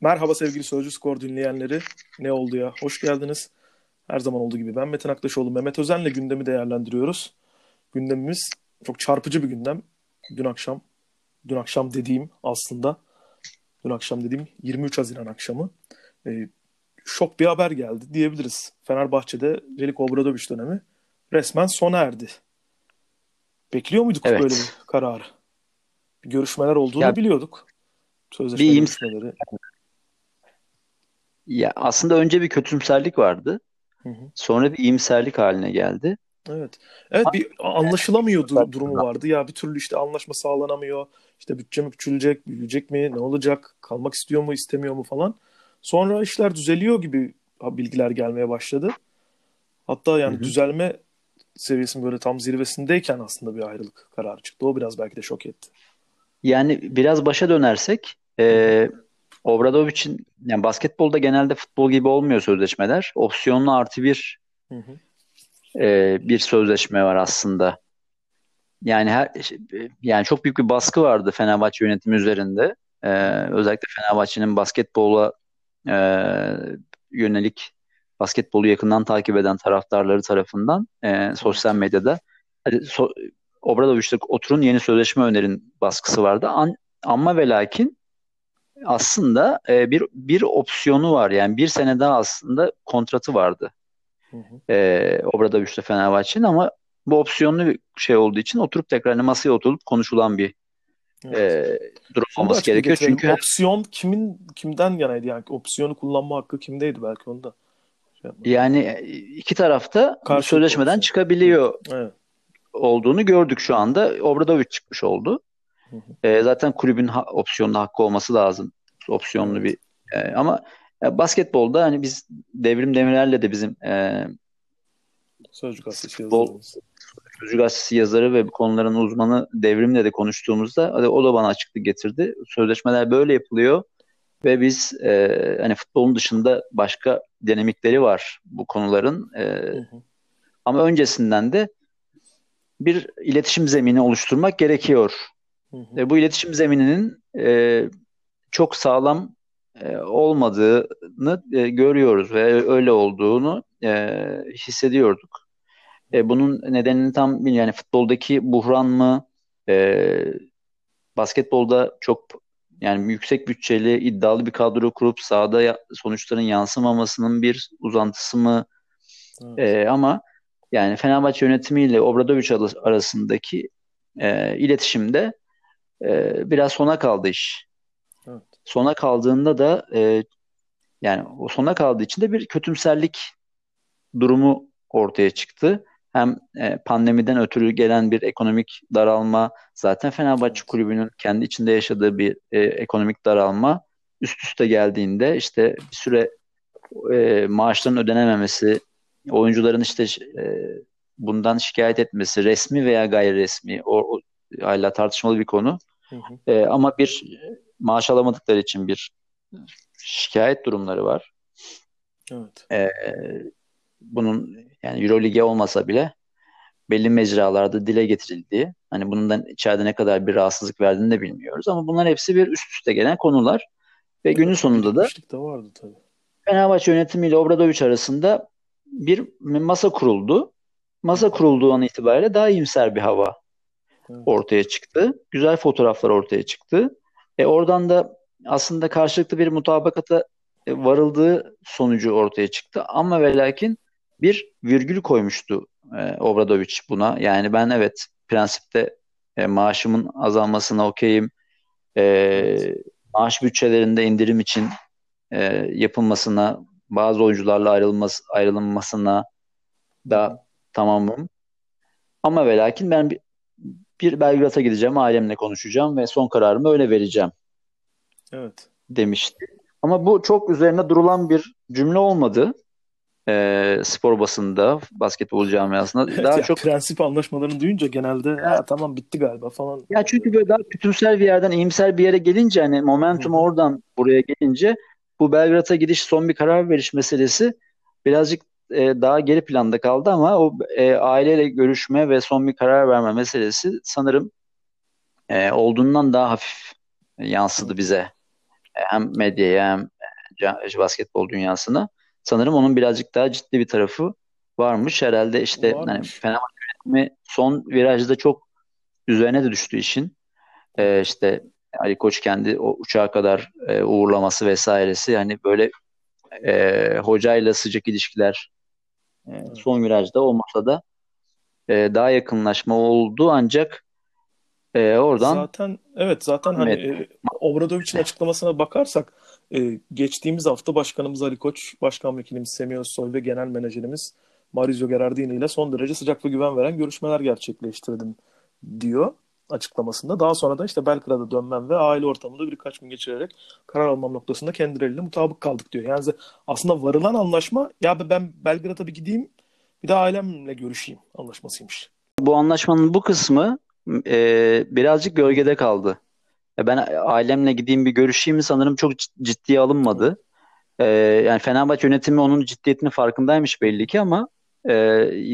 Merhaba sevgili Sözcü Skor dinleyenleri. Ne oldu ya? Hoş geldiniz. Her zaman olduğu gibi ben Metin Aktaşoğlu, Mehmet Özen'le gündemi değerlendiriyoruz. Gündemimiz çok çarpıcı bir gündem. Dün akşam, dün akşam dediğim aslında, dün akşam dediğim 23 Haziran akşamı e, şok bir haber geldi diyebiliriz. Fenerbahçe'de Veliko Obradoviç dönemi resmen sona erdi. Bekliyor muyduk Evet. böyle bir kararı? Görüşmeler olduğunu Ya- biliyorduk. Sözleşme Bir görüşmeleri. Ya aslında önce bir kötümserlik vardı. Hı hı. Sonra bir iyimserlik haline geldi. Evet. Evet bir anlaşılamıyordu durumu vardı. Ya bir türlü işte anlaşma sağlanamıyor. İşte bütçe mi küçülecek, büyüyecek mi, ne olacak, kalmak istiyor mu, istemiyor mu falan. Sonra işler düzeliyor gibi bilgiler gelmeye başladı. Hatta yani Hı hı. düzelme seviyesinin böyle tam zirvesindeyken aslında bir ayrılık kararı çıktı. O biraz belki de şok etti. Yani biraz başa dönersek e, Obradoviç'in yani basketbolda genelde futbol gibi olmuyor sözleşmeler. Opsiyonlu artı bir Hı hı. e, bir sözleşme var aslında. Yani her yani çok büyük bir baskı vardı Fenerbahçe yönetimi üzerinde. E, özellikle Fenerbahçe'nin basketbola e, yönelik basketbolu yakından takip eden taraftarları tarafından e, sosyal medyada hadi so, Obradoviç'te oturun yeni sözleşme önerin baskısı vardı. An, ama ve lakin aslında e, bir bir opsiyonu var. Yani bir sene daha aslında kontratı vardı. Hı hı. E, Obradoviç'te Fenerbahçe'nin ama bu opsiyonlu bir şey olduğu için oturup tekrar hani masaya oturup konuşulan bir Evet. e, durum Şunu olması gerekiyor. getirelim. Çünkü opsiyon kimin kimden yanaydı yani opsiyonu kullanma hakkı kimdeydi belki onu da. Şey yani e, iki tarafta Karşılıklı sözleşmeden opsiyon. çıkabiliyor Evet. Olduğunu gördük şu anda. Obradoviç çıkmış oldu. Hı hı. E, zaten kulübün ha- opsiyonlu hakkı olması lazım. Opsiyonlu bir e, ama e, basketbolda hani biz Devrim Demirel'le de bizim e, Sözcü gazetesi yazarımız. Sözcü Gazetesi yazarı ve bu konuların uzmanı Devrim'le de konuştuğumuzda o da bana açıklık getirdi. Sözleşmeler böyle yapılıyor ve biz e, hani futbolun dışında başka dinamikleri var bu konuların. E, Hı hı. ama öncesinden de bir iletişim zemini oluşturmak gerekiyor. Hı hı. E, bu iletişim zemininin e, çok sağlam e, olmadığını e, görüyoruz ve öyle olduğunu e, hissediyorduk. E, bunun nedenini tam. Yani futboldaki buhran mı, e, basketbolda çok yani yüksek bütçeli, iddialı bir kadro kurup sahada ya- sonuçların yansımamasının bir uzantısı mı? Evet. E, ama yani Fenerbahçe yönetimiyle Obradoviç arası- arasındaki e, iletişimde e, biraz sona kaldı iş. Evet. Sona kaldığında da e, yani o sona kaldığı için de bir kötümserlik durumu ortaya çıktı. Hem e, pandemiden ötürü gelen bir ekonomik daralma, zaten Fenerbahçe kulübünün kendi içinde yaşadığı bir e, ekonomik daralma üst üste geldiğinde işte bir süre e, maaşların ödenememesi, oyuncuların işte e, bundan şikayet etmesi, resmi veya gayri resmi, o, o hala tartışmalı bir konu. Hı hı. E, ama bir maaş alamadıkları için bir şikayet durumları var. Evet. E, bunun yani Eurolig'e olmasa bile belli mecralarda dile getirildiği, hani bundan içeride ne kadar bir rahatsızlık verdiğini de bilmiyoruz ama bunlar hepsi bir üst üste gelen konular ve günün Evet, sonunda da de vardı tabii. Fenerbahçe yönetimiyle Obradoviç arasında bir masa kuruldu. Masa kurulduğu an itibariyle daha iyimser bir hava Evet. ortaya çıktı. Güzel fotoğraflar ortaya çıktı. E oradan da aslında karşılıklı bir mutabakata e, varıldığı sonucu ortaya çıktı. Ama ve lakin bir virgül koymuştu e, Obradoviç buna. Yani ben evet prensipte e, maaşımın azalmasına okeyim. E, maaş bütçelerinde indirim için e, yapılmasına, bazı oyuncularla ayrılması, ayrılmasına da tamamım. Ama ve lakin ben bir, bir Belgrad'a gideceğim, ailemle konuşacağım ve son kararımı öyle vereceğim Evet. demişti. Ama bu çok üzerine durulan bir cümle olmadı. E, spor basında, basketbol camiasında. Evet, Daha ya çok prensip anlaşmalarını duyunca genelde ha, tamam bitti galiba falan. ya çünkü böyle daha kötümser bir yerden iyimser bir yere gelince hani momentum hı. oradan buraya gelince bu Belgrad'a gidiş son bir karar veriş meselesi birazcık e, daha geri planda kaldı ama o e, aileyle görüşme ve son bir karar verme meselesi sanırım e, olduğundan daha hafif yansıdı bize. Hem medyaya hem basketbol dünyasına. Sanırım onun birazcık daha ciddi bir tarafı varmış. Herhalde işte Varmış. hani Fenerbahçe yönetimi son virajda çok üzerine de düştü işin. Ee, işte Ali Koç kendi o uçağa kadar e, uğurlaması vesairesi hani böyle e, hocayla sıcak ilişkiler e, son virajda olmasa da e, daha yakınlaşma oldu ancak e, oradan Zaten evet zaten hani e, Obradovic'in açıklamasına bakarsak e, geçtiğimiz hafta Başkanımız Ali Koç, Başkan Vekilimiz Semih Özsoy ve Genel Menajerimiz Maurizio Gerardini ile son derece sıcak ve güven veren görüşmeler gerçekleştirdim diyor açıklamasında. Daha sonra da işte Belgrad'a dönmem ve aile ortamında birkaç gün geçirerek karar almam noktasında kendileriyle mutabık kaldık diyor. Yani aslında varılan anlaşma ya ben Belgrad'a bir gideyim bir de ailemle görüşeyim anlaşmasıymış. bu anlaşmanın bu kısmı e, birazcık gölgede kaldı. Ben ailemle gideyim bir görüşeyim sanırım çok cid- ciddiye alınmadı. E, yani Fenerbahçe yönetimi onun ciddiyetinin farkındaymış belli ki ama e,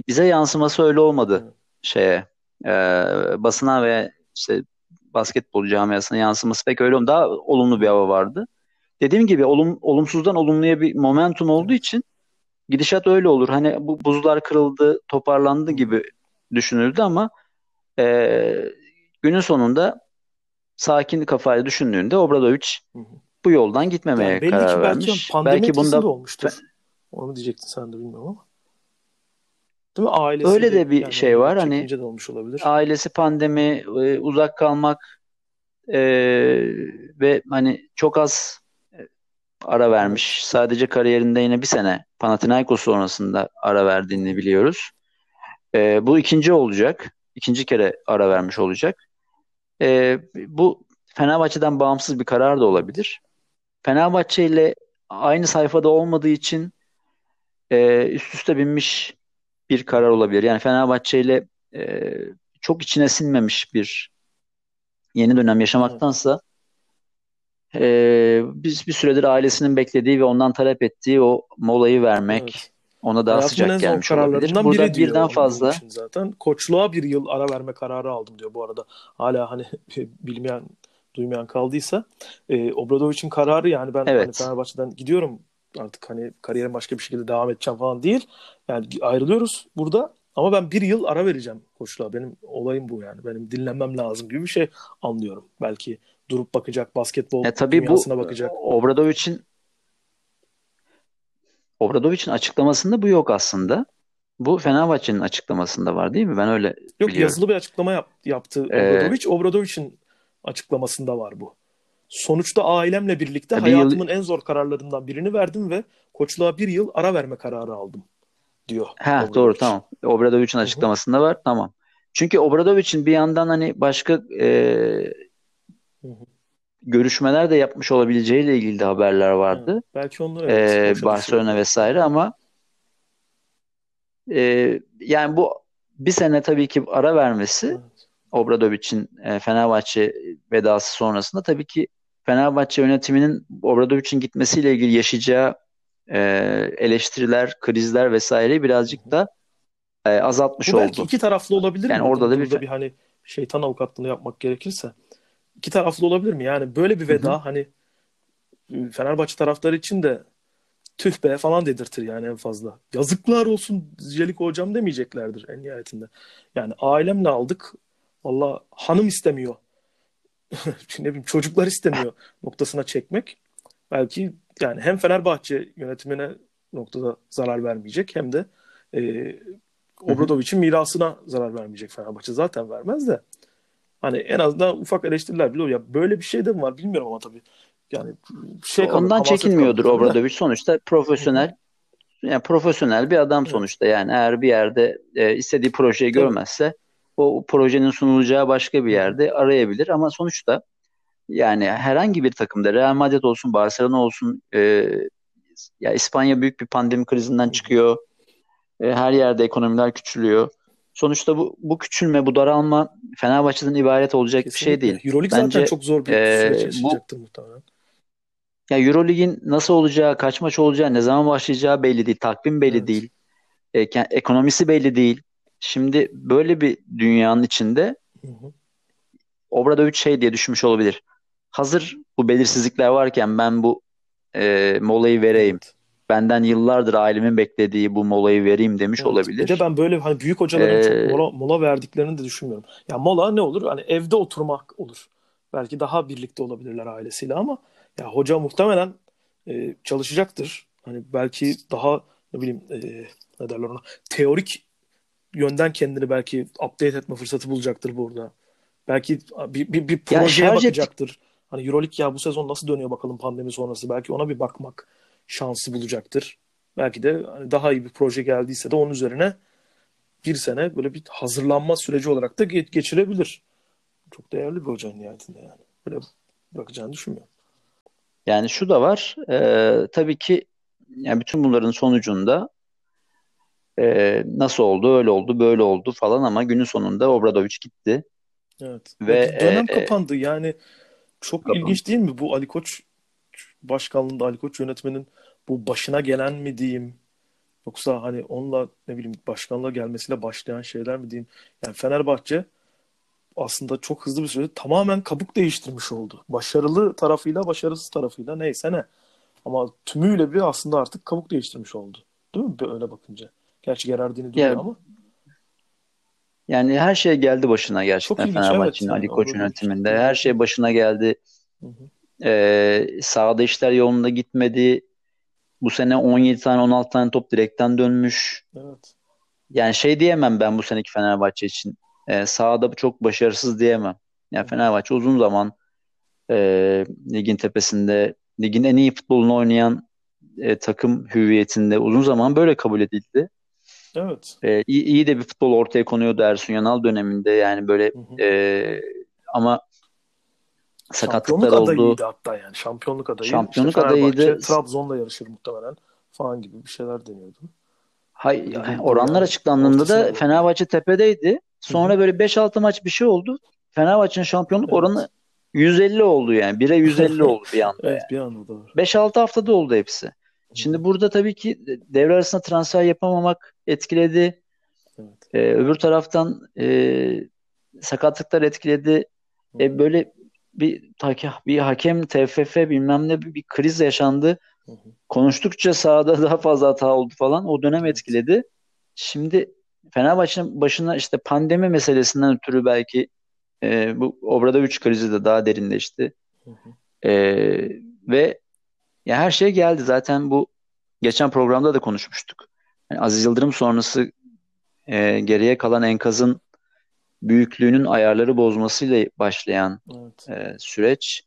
bize yansıması öyle olmadı Evet. şeye e, basına ve işte basketbol camiasına yansıması pek öyle. Daha olumlu bir hava vardı. Dediğim gibi olum, olumsuzdan olumluya bir momentum olduğu için gidişat öyle olur. Hani bu buzlar kırıldı, toparlandı gibi düşünüldü ama e, günün sonunda sakin kafayla düşündüğünde Obradovic bu yoldan gitmemeye Yani karar belki vermiş. Belki etkisi bunda olmuştur. Onu diyecektin sen de bilmiyorum ama. Değil mi? Ailesiyle öyle de bir yani şey var. Hani de olmuş olabilir. ailesi pandemi, e, uzak kalmak e, ve hani çok az e, ara vermiş. Sadece kariyerinde yine bir sene Panathinaikos sonrasında ara verdiğini biliyoruz. E, bu ikinci olacak. İkinci kere ara vermiş olacak. E, bu Fenerbahçe'den bağımsız bir karar da olabilir. Fenerbahçe ile aynı sayfada olmadığı için e, üst üste binmiş bir karar olabilir. Yani Fenerbahçe ile e, çok içine sinmemiş bir yeni dönem yaşamaktansa e, biz bir süredir ailesinin beklediği ve ondan talep ettiği o molayı vermek Evet. ona daha Hayatımın sıcak gelmiş olabilir. Burada biri diyor birden fazla zaten. Koçluğa bir yıl ara verme kararı aldım diyor bu arada. Hala hani bilmeyen, duymayan kaldıysa. E, Obradovic'in kararı yani ben Evet. hani Fenerbahçe'den gidiyorum artık hani kariyerim başka bir şekilde devam edeceğim falan değil. Yani ayrılıyoruz burada ama ben bir yıl ara vereceğim koçluğa. Benim olayım bu yani. Benim dinlenmem lazım gibi bir şey anlıyorum. Belki durup bakacak, basketbol E tabii bu dünyasına bakacak. Obradovic'in Obradovic'in açıklamasında bu yok aslında. Bu Fenerbahçe'nin açıklamasında var değil mi? Ben öyle Yok biliyorum. yazılı bir açıklama yap, yaptı Ee, Obradovic. Obradovic'in açıklamasında var bu. Sonuçta ailemle birlikte Ya bir yıl- hayatımın en zor kararlarından birini verdim ve koçluğa bir yıl ara verme kararı aldım diyor. Ha Obradovic. doğru tamam. Obradovic'in hı. açıklamasında var tamam. Çünkü Obradovic'in bir yandan hani başka e, Hı hı. görüşmeler de yapmış olabileceğiyle ilgili de haberler vardı. Belki onları E. Barcelona vesaire ama e, yani bu bir sene tabii ki ara vermesi Evet. Obradovic'in e, Fenerbahçe vedası sonrasında tabii ki Fenerbahçe yönetiminin Obradovic'in gitmesiyle ilgili yaşayacağı e, eleştiriler, krizler vesaireyi birazcık da e, azaltmış Bu belki oldu. iki taraflı olabilir Yani mi? orada da bir bir hani şeytan avukatlığını yapmak gerekirse. iki taraflı olabilir mi? Yani böyle bir veda hani Fenerbahçe taraftarı için de tüh be falan dedirtir yani en fazla. Yazıklar olsun Jeliko hocam demeyeceklerdir en nihayetinde. Yani ailemle aldık. Valla hanım istemiyor. ne bileyim çocuklar istemiyor noktasına çekmek. Belki yani hem Fenerbahçe yönetimine noktada zarar vermeyecek hem de e, Obradovic'in mirasına zarar vermeyecek Fenerbahçe. Zaten vermez de. Hani en azından ufak eleştiriler bile. Ya böyle bir şey de mi var bilmiyorum ama tabii. Yani şey kalır, Ondan çekinmiyordur kalır. Sonuçta profesyonel yani profesyonel bir adam sonuçta. Yani eğer bir yerde e, istediği projeyi görmezse o projenin sunulacağı başka bir yerde arayabilir ama sonuçta yani herhangi bir takımda Real Madrid olsun, Barcelona olsun e, ya İspanya büyük bir pandemi krizinden çıkıyor. E, her yerde ekonomiler küçülüyor. Sonuçta bu bu küçülme, bu daralma Fenerbahçe'den ibaret olacak bir şey Kesinlikle. değil. Euroleague zaten Bence çok zor bir e, süreç bu yaşayacaktır muhtemelen. ya Eurolig'in nasıl olacağı, kaç maç olacağı, ne zaman başlayacağı belli değil. Takvim belli Evet. değil. E, ekonomisi belli değil. Şimdi böyle bir dünyanın içinde. Obradovic şey diye düşünmüş olabilir. Hazır bu belirsizlikler varken ben bu e, molayı vereyim. Evet. Benden yıllardır ailemin beklediği bu molayı vereyim demiş Evet. olabilir. Bir de ben böyle hani büyük hocaların Ee, çok mola, mola verdiklerini de düşünmüyorum. Ya mola ne olur? Hani evde oturmak olur. Belki daha birlikte olabilirler ailesiyle ama ya hoca muhtemelen e, çalışacaktır. Hani belki daha ne bileyim e, ne derler ona teorik yönden kendini belki update etme fırsatı bulacaktır burada. Belki bir, bir, bir projeye et- bakacaktır. Hani Euroleague ya bu sezon nasıl dönüyor bakalım pandemi sonrası. Belki ona bir bakmak şansı bulacaktır. Belki de hani daha iyi bir proje geldiyse de onun üzerine bir sene böyle bir hazırlanma süreci olarak da ge- geçirebilir. Çok değerli bir hoca nihayetinde yani. Böyle bakacağını düşünmüyorum. Yani şu da var. e, tabii ki yani bütün bunların sonucunda e, nasıl oldu, öyle oldu, böyle oldu falan ama günün sonunda Obradoviç gitti. Evet. Ve, Ve dönem e, kapandı. Yani çok kapandı. ilginç değil mi bu Ali Koç başkanlığında Ali Koç yönetmenin bu başına gelen mi diyeyim yoksa hani onunla ne bileyim başkanlığa gelmesiyle başlayan şeyler mi diyeyim. Yani Fenerbahçe aslında çok hızlı bir sürede tamamen kabuk değiştirmiş oldu. Başarılı tarafıyla başarısız tarafıyla neyse ne. Ama tümüyle bir aslında artık kabuk değiştirmiş oldu. Değil mi böyle bakınca? Gerçi Gerardini duruyor ama. Yani her şey geldi başına gerçekten ilginç, Fenerbahçe'nin evet. Ali Koç yönetiminde. gitti. Her şey başına geldi. Hı hı. Ee, sahada işler yolunda gitmedi. Bu sene 17 tane 16 tane top direkten dönmüş. Evet. Yani şey diyemem ben bu seneki Fenerbahçe için. Ee, sahada çok başarısız diyemem. Yani Fenerbahçe uzun zaman e, ligin tepesinde, ligin en iyi futbolunu oynayan e, takım hüviyetinde uzun zaman böyle kabul edildi. Evet. E, iyi, iyi de bir futbol ortaya konuyordu Ersun Yanal döneminde. Yani böyle Hı hı. e, ama sakatlıklar Şampiyonluk oldu. adayıydı hatta yani. Şampiyonluk adayı. Şampiyonluk İşte adayıydı. Trabzon'la yarışır muhtemelen falan gibi bir şeyler deniyordu. Hay, gibi oranlar yani açıklandığında da doğru. Fenerbahçe tepedeydi. Sonra böyle 5-6 maç bir şey oldu. Fenerbahçe'nin şampiyonluk Evet. oranı 150 oldu yani. 1'e 150 oldu bir anda. Evet bir anda doğru. 5-6 haftada oldu hepsi. Şimdi burada tabii ki devre arasında transfer yapamamak etkiledi. Evet. Ee, öbür taraftan e, sakatlıklar etkiledi. E, böyle bir bir hakem TFF bilmem ne bir, bir kriz yaşandı. Hı hı. Konuştukça sahada daha fazla hata oldu falan. O dönem etkiledi. Şimdi Fenerbahçe'nin başına işte pandemi meselesinden ötürü belki e, bu Obradoviç krizi de daha derinleşti. Hı hı. E, ve ya her şey geldi. Zaten bu geçen programda da konuşmuştuk. Yani Aziz Yıldırım sonrası e, geriye kalan enkazın büyüklüğünün ayarları bozmasıyla başlayan Evet. e, süreç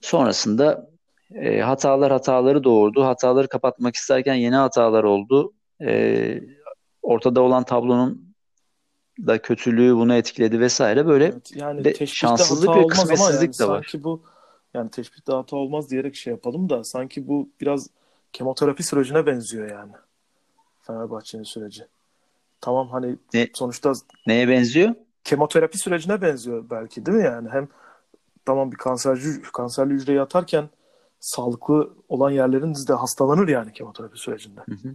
sonrasında e, hatalar hataları doğurdu. Hataları kapatmak isterken yeni hatalar oldu. E, ortada olan tablonun da kötülüğü bunu etkiledi vesaire böyle Evet. Yani de şanssızlık ve kısmetsizlik yani de var. sanki bu yani teşbihte hata olmaz diyerek şey yapalım da sanki bu biraz kemoterapi sürecine benziyor yani. Fenerbahçe'nin süreci. Tamam hani Ne, sonuçta neye benziyor? kemoterapi sürecine benziyor belki değil mi yani? Hem tamam bir kanserci, kanserli hücreyi atarken sağlıklı olan yerleriniz de hastalanır yani kemoterapi sürecinde. Hı hı.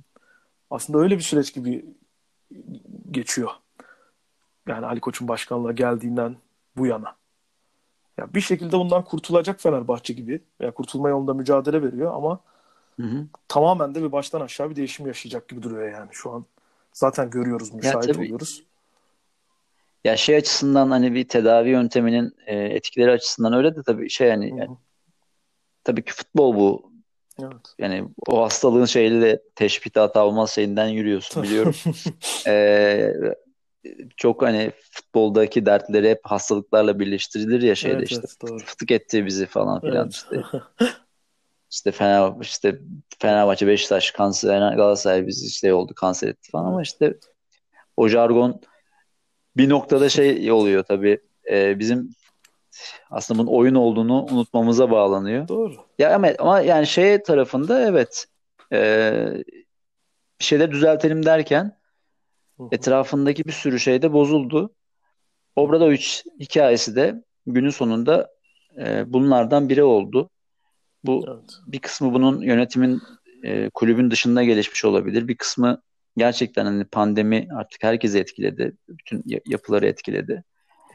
Aslında öyle bir süreç gibi geçiyor. Yani Ali Koç'un başkanlığa geldiğinden bu yana. Ya bir şekilde bundan kurtulacak Fenerbahçe gibi. Ya kurtulma yolunda mücadele veriyor ama Hı hı. tamamen de bir baştan aşağı bir değişim yaşayacak gibi duruyor yani şu an. Zaten görüyoruz, Ya müşahit tabii oluyoruz. ya şey açısından hani bir tedavi yönteminin e, etkileri açısından öyle de tabii şey yani, Hı yani hı. tabii ki futbol bu. Evet. Yani o hastalığın şeyle de teşbihte hata olmaz şeyinden yürüyorsun biliyorum. Ee, çok hani futboldaki dertleri hep hastalıklarla birleştirilir ya şeyde Evet, işte evet, doğru. fıtık etti bizi falan filan Evet. işte işte Fener işte Fenerbahçe Beşiktaş kanser Galatasaray bizi işte oldu kanser etti falan ama işte o jargon bir noktada şey oluyor tabii Ee, bizim aslında bunun oyun olduğunu unutmamıza bağlanıyor. Doğru. Ya ama, ama yani şey tarafında evet ee, bir şeyler düzeltelim derken etrafındaki bir sürü şey de bozuldu. Obradoviç hikayesi de günün sonunda e, bunlardan biri oldu. Bu Evet. bir kısmı bunun yönetimin e, kulübün dışında gelişmiş olabilir. Bir kısmı gerçekten hani pandemi artık herkesi etkiledi. Bütün ya- yapıları etkiledi.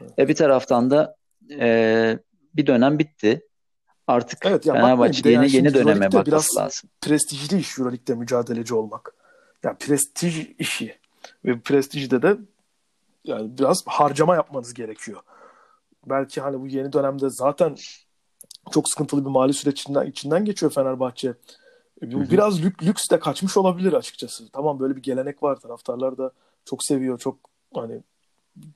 Evet. E bir taraftan da e, bir dönem bitti. Artık Evet ya Fenerbahçe yeni yani yeni döneme bakması biraz lazım. prestijli iş Euroleague'de mücadeleci olmak. Yani prestij işi ve prestijde de yani biraz harcama yapmanız gerekiyor. Belki hani bu yeni dönemde zaten çok sıkıntılı bir mali süreçinden içinden geçiyor Fenerbahçe. Hı. biraz lük, lüks de kaçmış olabilir açıkçası. Tamam böyle bir gelenek var. Taraftarlar da çok seviyor. Çok hani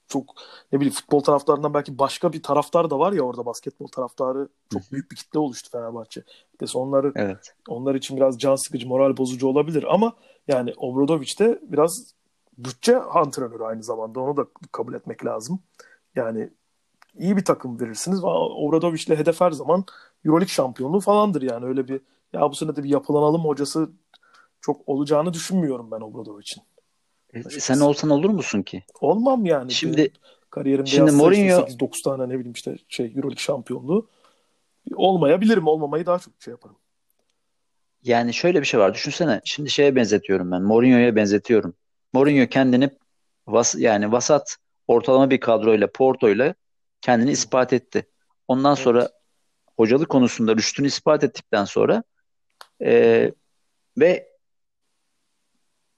çok ne bileyim futbol taraftarından belki başka bir taraftar da var ya orada basketbol taraftarı çok büyük bir kitle oluştu Fenerbahçe. Bir de onları Evet. onlar için biraz can sıkıcı, moral bozucu olabilir ama yani Obradoviç de biraz bütçe antrenörü aynı zamanda. Onu da kabul etmek lazım. Yani iyi bir takım verirsiniz. Obradoviç'le hedef her zaman Euroleague şampiyonluğu falandır yani. Öyle bir ya bu sene de bir yapılanalım hocası çok olacağını düşünmüyorum ben Obradoviç'in. E, Sen olsan olur musun ki? Olmam yani. Şimdi Benim kariyerimde şimdi Mourinho- işte 8-9 tane ne bileyim işte şey Euroleague şampiyonluğu olmayabilirim. Olmamayı daha çok şey yaparım. Yani şöyle bir şey var. Düşünsene. Şimdi şeye benzetiyorum ben. Mourinho'ya benzetiyorum. Mourinho kendini vas yani vasat ortalama bir kadroyla Porto'yla kendini ispat etti. Ondan Evet. sonra hocalık konusunda rüştünü ispat ettikten sonra e, ve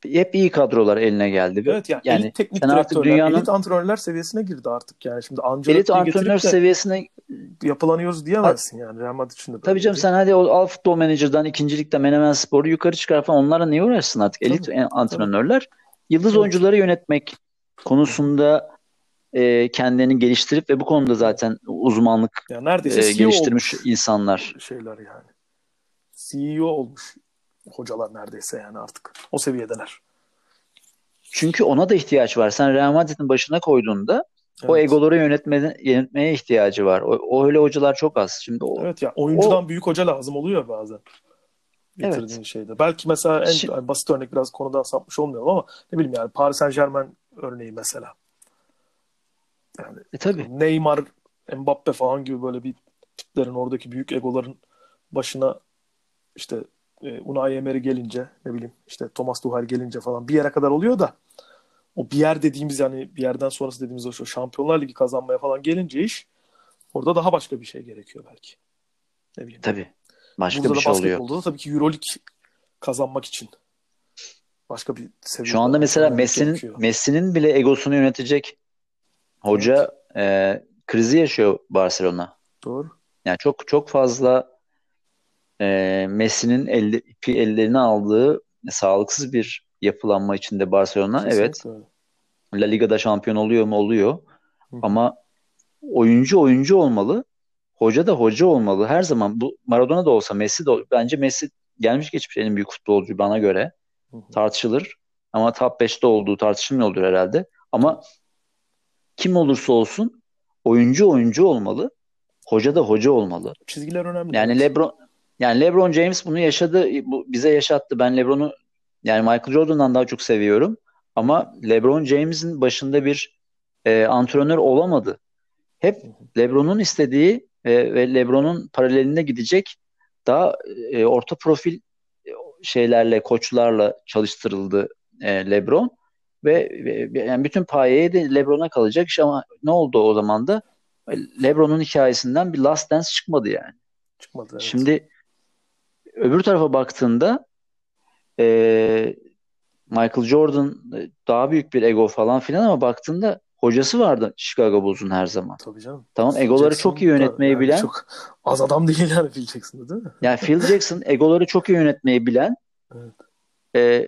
hep iyi kadrolar eline geldi. Ve Evet yani, yani elit teknik artık direktörler, dünyanın- elit antrenörler seviyesine girdi artık yani. Şimdi elit antrenör seviyesine yapılanıyoruz diyemezsin yani. Real Madrid için de Tabii canım sen hadi o al futbol menajerden ikincilikte Menemen Spor'u yukarı çıkar falan onlarla niye uğraşsın artık? Elit Tabii, antrenörler yıldız Evet. oyuncuları yönetmek konusunda e, kendilerini geliştirip ve bu konuda zaten uzmanlık Yani neredeyse e, CEO geliştirmiş olmuş insanlar. şeyler yani. CEO olmuş hocalar neredeyse yani artık. O seviyedeler. Çünkü ona da ihtiyaç var. Sen Real Madrid'in başına koyduğunda o Evet. egoları yönetmeye, yönetmeye ihtiyacı var. O, o öyle hocalar çok az. Şimdi o, Evet ya oyuncudan büyük hoca lazım oluyor bazen. Evet. Getirdiğin şeyde. Belki mesela en Şimdi- basit örnek biraz konudan sapmış olmayalım ama ne bileyim yani Paris Saint Germain örneği mesela. Yani e, tabii. Neymar, Mbappe falan gibi böyle bir tiplerin oradaki büyük egoların başına işte e, Unai Emery gelince ne bileyim işte Thomas Tuchel gelince falan bir yere kadar oluyor da o bir yer dediğimiz yani bir yerden sonrası dediğimiz o Şampiyonlar Ligi kazanmaya falan gelince iş orada daha başka bir şey gerekiyor belki. Ne bileyim. Tabii. Başka Burada bir şey oluyor. basketbolda da tabii ki Euroleague kazanmak için başka bir seviye. Şu anda mesela Messi'nin. Messi'nin bile egosunu yönetecek hoca e, krizi yaşıyor Barcelona. Doğru. Yani çok çok fazla e, Messi'nin elde, ipi ellerine aldığı sağlıksız bir yapılanma içinde Barcelona. Evet, Kesinlikle öyle. La Liga'da şampiyon oluyor mu? Oluyor. Hı. Ama oyuncu oyuncu olmalı. Hoca da hoca olmalı. Her zaman bu Maradona da olsa Messi de bence Messi gelmiş geçmiş en büyük futbolcu bana göre. Hı hı. Tartışılır. Ama top 5'te olduğu tartışılmıyordur herhalde. Ama kim olursa olsun oyuncu oyuncu olmalı. Hoca da hoca olmalı. Çizgiler önemli. Yani. LeBron yani LeBron James bunu yaşadı, bu bize yaşattı. Ben LeBron'u yani Michael Jordan'dan daha çok seviyorum. Ama LeBron James'in başında bir e, antrenör olamadı. Hep LeBron'un istediği e, ve LeBron'un paralelinde gidecek daha e, orta profil e, şeylerle, koçlarla çalıştırıldı e, LeBron ve, ve yani bütün payeyi de LeBron'a kalacak iş ama ne oldu o zaman da? LeBron'un hikayesinden bir Last Dance çıkmadı yani. çıkmadı. Evet. Şimdi öbür tarafa baktığında e, Michael Jordan e, daha büyük bir ego falan filan ama baktığında hocası vardı Chicago Bulls'un her zaman. Tabii canım. Tamam Phil egoları Jackson çok iyi yönetmeyi yani bilen Çok az adam değil yani Phil Jackson'da değil mi? yani Phil Jackson egoları çok iyi yönetmeyi bilen Evet. e,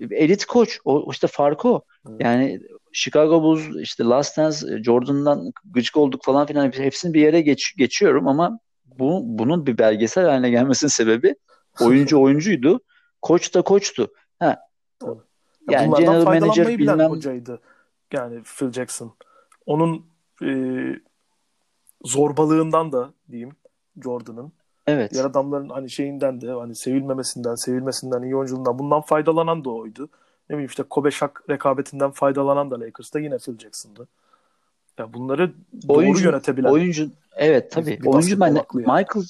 elit koç. O işte farkı o. Yani Chicago Bulls işte Last Dance Jordan'dan gıcık olduk falan filan hepsini bir yere geç, geçiyorum ama bu bunun bir belgesel haline gelmesinin sebebi oyuncu oyuncuydu. Koç da koçtu. Ha. Tabii. Yani Bunlardan general manager bilen bilmem hocaydı. Yani Phil Jackson. Onun e, zorbalığından da diyeyim Jordan'ın. Evet. Diğer adamların hani şeyinden de hani sevilmemesinden, sevilmesinden, iyi oyunculuğundan bundan faydalanan da oydu. Ne bileyim işte Kobe Shaq rekabetinden faydalanan da Lakers'ta yine Phil Jackson'dı. Ya bunları doğru Oyuncu- yönetebilen. Oyuncu evet tabii. bir oyuncu ben yani. Michael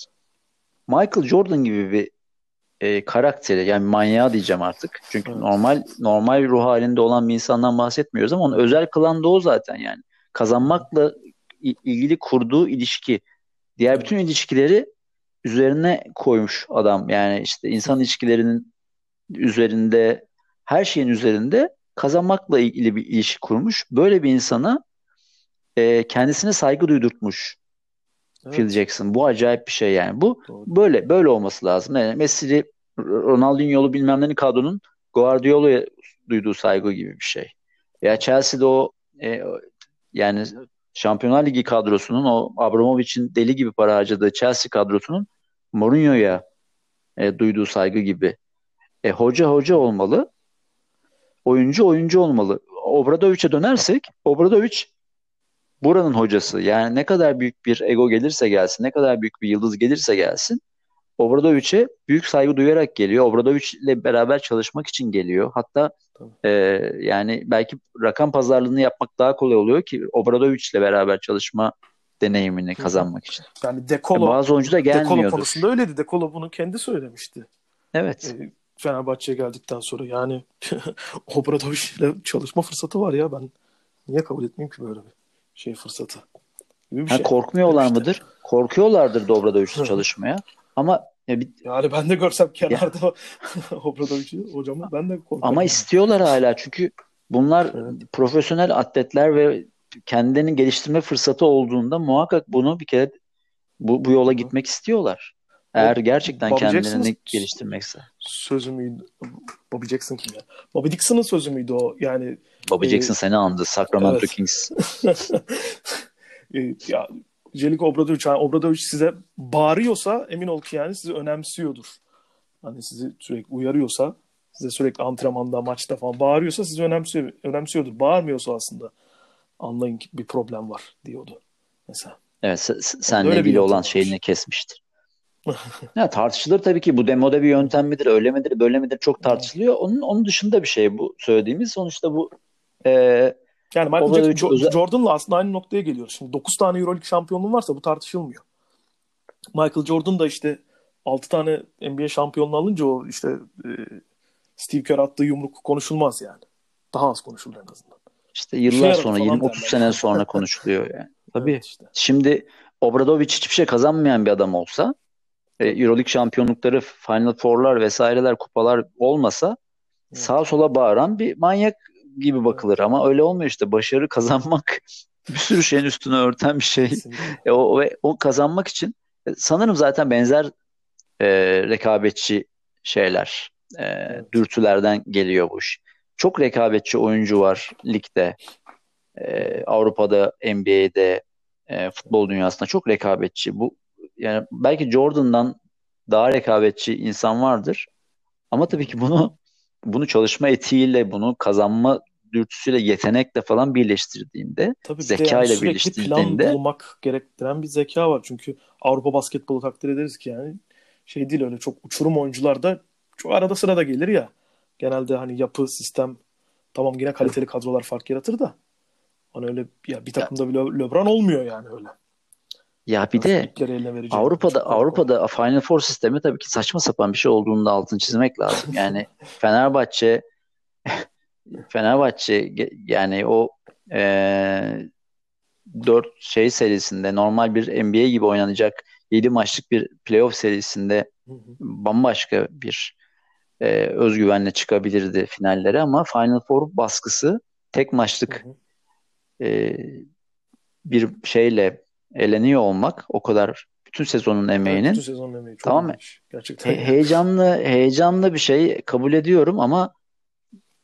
Michael Jordan gibi bir e, karakteri yani manyağı diyeceğim artık. Çünkü Evet. normal normal ruh halinde olan bir insandan bahsetmiyoruz ama onu özel kılan da o zaten yani. Kazanmakla ilgili kurduğu ilişki diğer bütün ilişkileri üzerine koymuş adam. Yani işte insan ilişkilerinin üzerinde her şeyin üzerinde kazanmakla ilgili bir ilişki kurmuş. Böyle bir insana e, kendisine saygı duydurtmuş evet. Phil Jackson. Bu acayip bir şey yani. Bu Doğru. böyle böyle olması lazım. Yani Messi'li Ronaldinho'lu bilmem nenin kadronun Guardiola'ya duyduğu saygı gibi bir şey. Ya Chelsea'de o e, yani Şampiyonlar Ligi kadrosunun o Abramovich'in deli gibi para harcadığı Chelsea kadrosunun Mourinho'ya e, duyduğu saygı gibi. E, hoca hoca olmalı. Oyuncu oyuncu olmalı. Obradovic'e dönersek Obradovic buranın hocası. Yani ne kadar büyük bir ego gelirse gelsin, ne kadar büyük bir yıldız gelirse gelsin Obradovic'e büyük saygı duyarak geliyor. Obradovic ile beraber çalışmak için geliyor. Hatta e, yani belki rakam pazarlığını yapmak daha kolay oluyor ki Obradovic ile beraber çalışma deneyimini kazanmak için. Yani Dekolo, e, bazı oyuncu da gelmiyordur. Dekolo konusunda öyleydi. Dekolo bunu kendi söylemişti. Evet. E, Fenerbahçe'ye geldikten sonra yani Obradovic ile çalışma fırsatı var ya ben niye kabul etmeyeyim ki böyle bir şey fırsatı? bir ha, şey. Korkmuyorlar işte. mıdır? Korkuyorlardır Obradovic'le çalışmaya. Ama ya bir... Yani ben de görsem kenarda Obradovic'i hocamı ben de korkarım. Ama istiyorlar hala çünkü bunlar evet. profesyonel atletler ve kendilerini geliştirme fırsatı olduğunda muhakkak bunu bir kere bu, bu yola gitmek istiyorlar. Eğer gerçekten kendilerini geliştirmekse. Sözü müydü? Bobby Jackson kim ya? Bobby Dixon'ın sözü müydü o? Yani Bobby e... Jackson seni andı. Sacramento evet. Kings. E, ya Jeliko Obradovic, yani Obradovic size bağırıyorsa emin ol ki yani sizi önemsiyordur. Hani sizi sürekli uyarıyorsa, size sürekli antrenmanda, maçta falan bağırıyorsa sizi önemsiyor, önemsiyordur. Bağırmıyorsa aslında anlayın ki bir problem var diyordu mesela. Evet, senle yani ilgili olan şeyini kesmiştir. ya tartışılır tabii ki bu demoda bir yöntem midir, öyle midir, böyle midir çok tartışılıyor. Onun onun dışında bir şey bu söylediğimiz. Sonuçta bu e, yani Michael Jackson, özel... Jordan'la aslında aynı noktaya geliyor. Şimdi 9 tane Euroleague şampiyonluğun varsa bu tartışılmıyor. Michael Jordan da işte 6 tane NBA şampiyonluğu alınca o işte e, Steve Kerr attığı yumruk konuşulmaz yani. Daha az konuşulur en azından. İşte yıllar şey sonra 20-30 sene sonra konuşuluyor yani. Tabii. Evet işte. Şimdi Obradovic hiçbir şey kazanmayan bir adam olsa e, Euroleague şampiyonlukları, Final Four'lar vesaireler, kupalar olmasa evet. sağa sola bağıran bir manyak gibi bakılır ama öyle olmuyor işte. Başarı kazanmak bir sürü şeyin üstüne örten bir şey. E, o, ve o kazanmak için e, sanırım zaten benzer e, rekabetçi şeyler, e, evet. dürtülerden geliyor bu iş. Çok rekabetçi oyuncu var ligde. E, Avrupa'da, NBA'de, e, futbol dünyasında çok rekabetçi. Bu yani belki Jordan'dan daha rekabetçi insan vardır. Ama tabii ki bunu bunu çalışma etiğiyle, bunu kazanma dürtüsüyle, yetenekle falan birleştirdiğinde, Tabii zeka ile yani birleştirdiğinde plan bulmak gerektiren bir zeka var. Çünkü Avrupa basketbolu takdir ederiz ki yani şey değil öyle çok uçurum oyuncular da çok arada sırada gelir ya. Genelde hani yapı, sistem tamam yine kaliteli kadrolar fark yaratır da hani öyle ya bir takımda bile LeBron olmuyor yani öyle. Ya bir de Avrupa'da Avrupa'da Final Four sistemi tabii ki saçma sapan bir şey olduğunu da altını çizmek lazım. Yani Fenerbahçe Fenerbahçe yani o e, 4 şey serisinde normal bir NBA gibi oynanacak 7 maçlık bir playoff serisinde bambaşka bir e, özgüvenle çıkabilirdi finallere ama Final Four baskısı tek maçlık e, bir şeyle eleniyor olmak o kadar bütün sezonun emeğinin. Evet, bütün sezonun emeği çok tamam Gerçekten. He- heyecanlı heyecanlı bir şey kabul ediyorum ama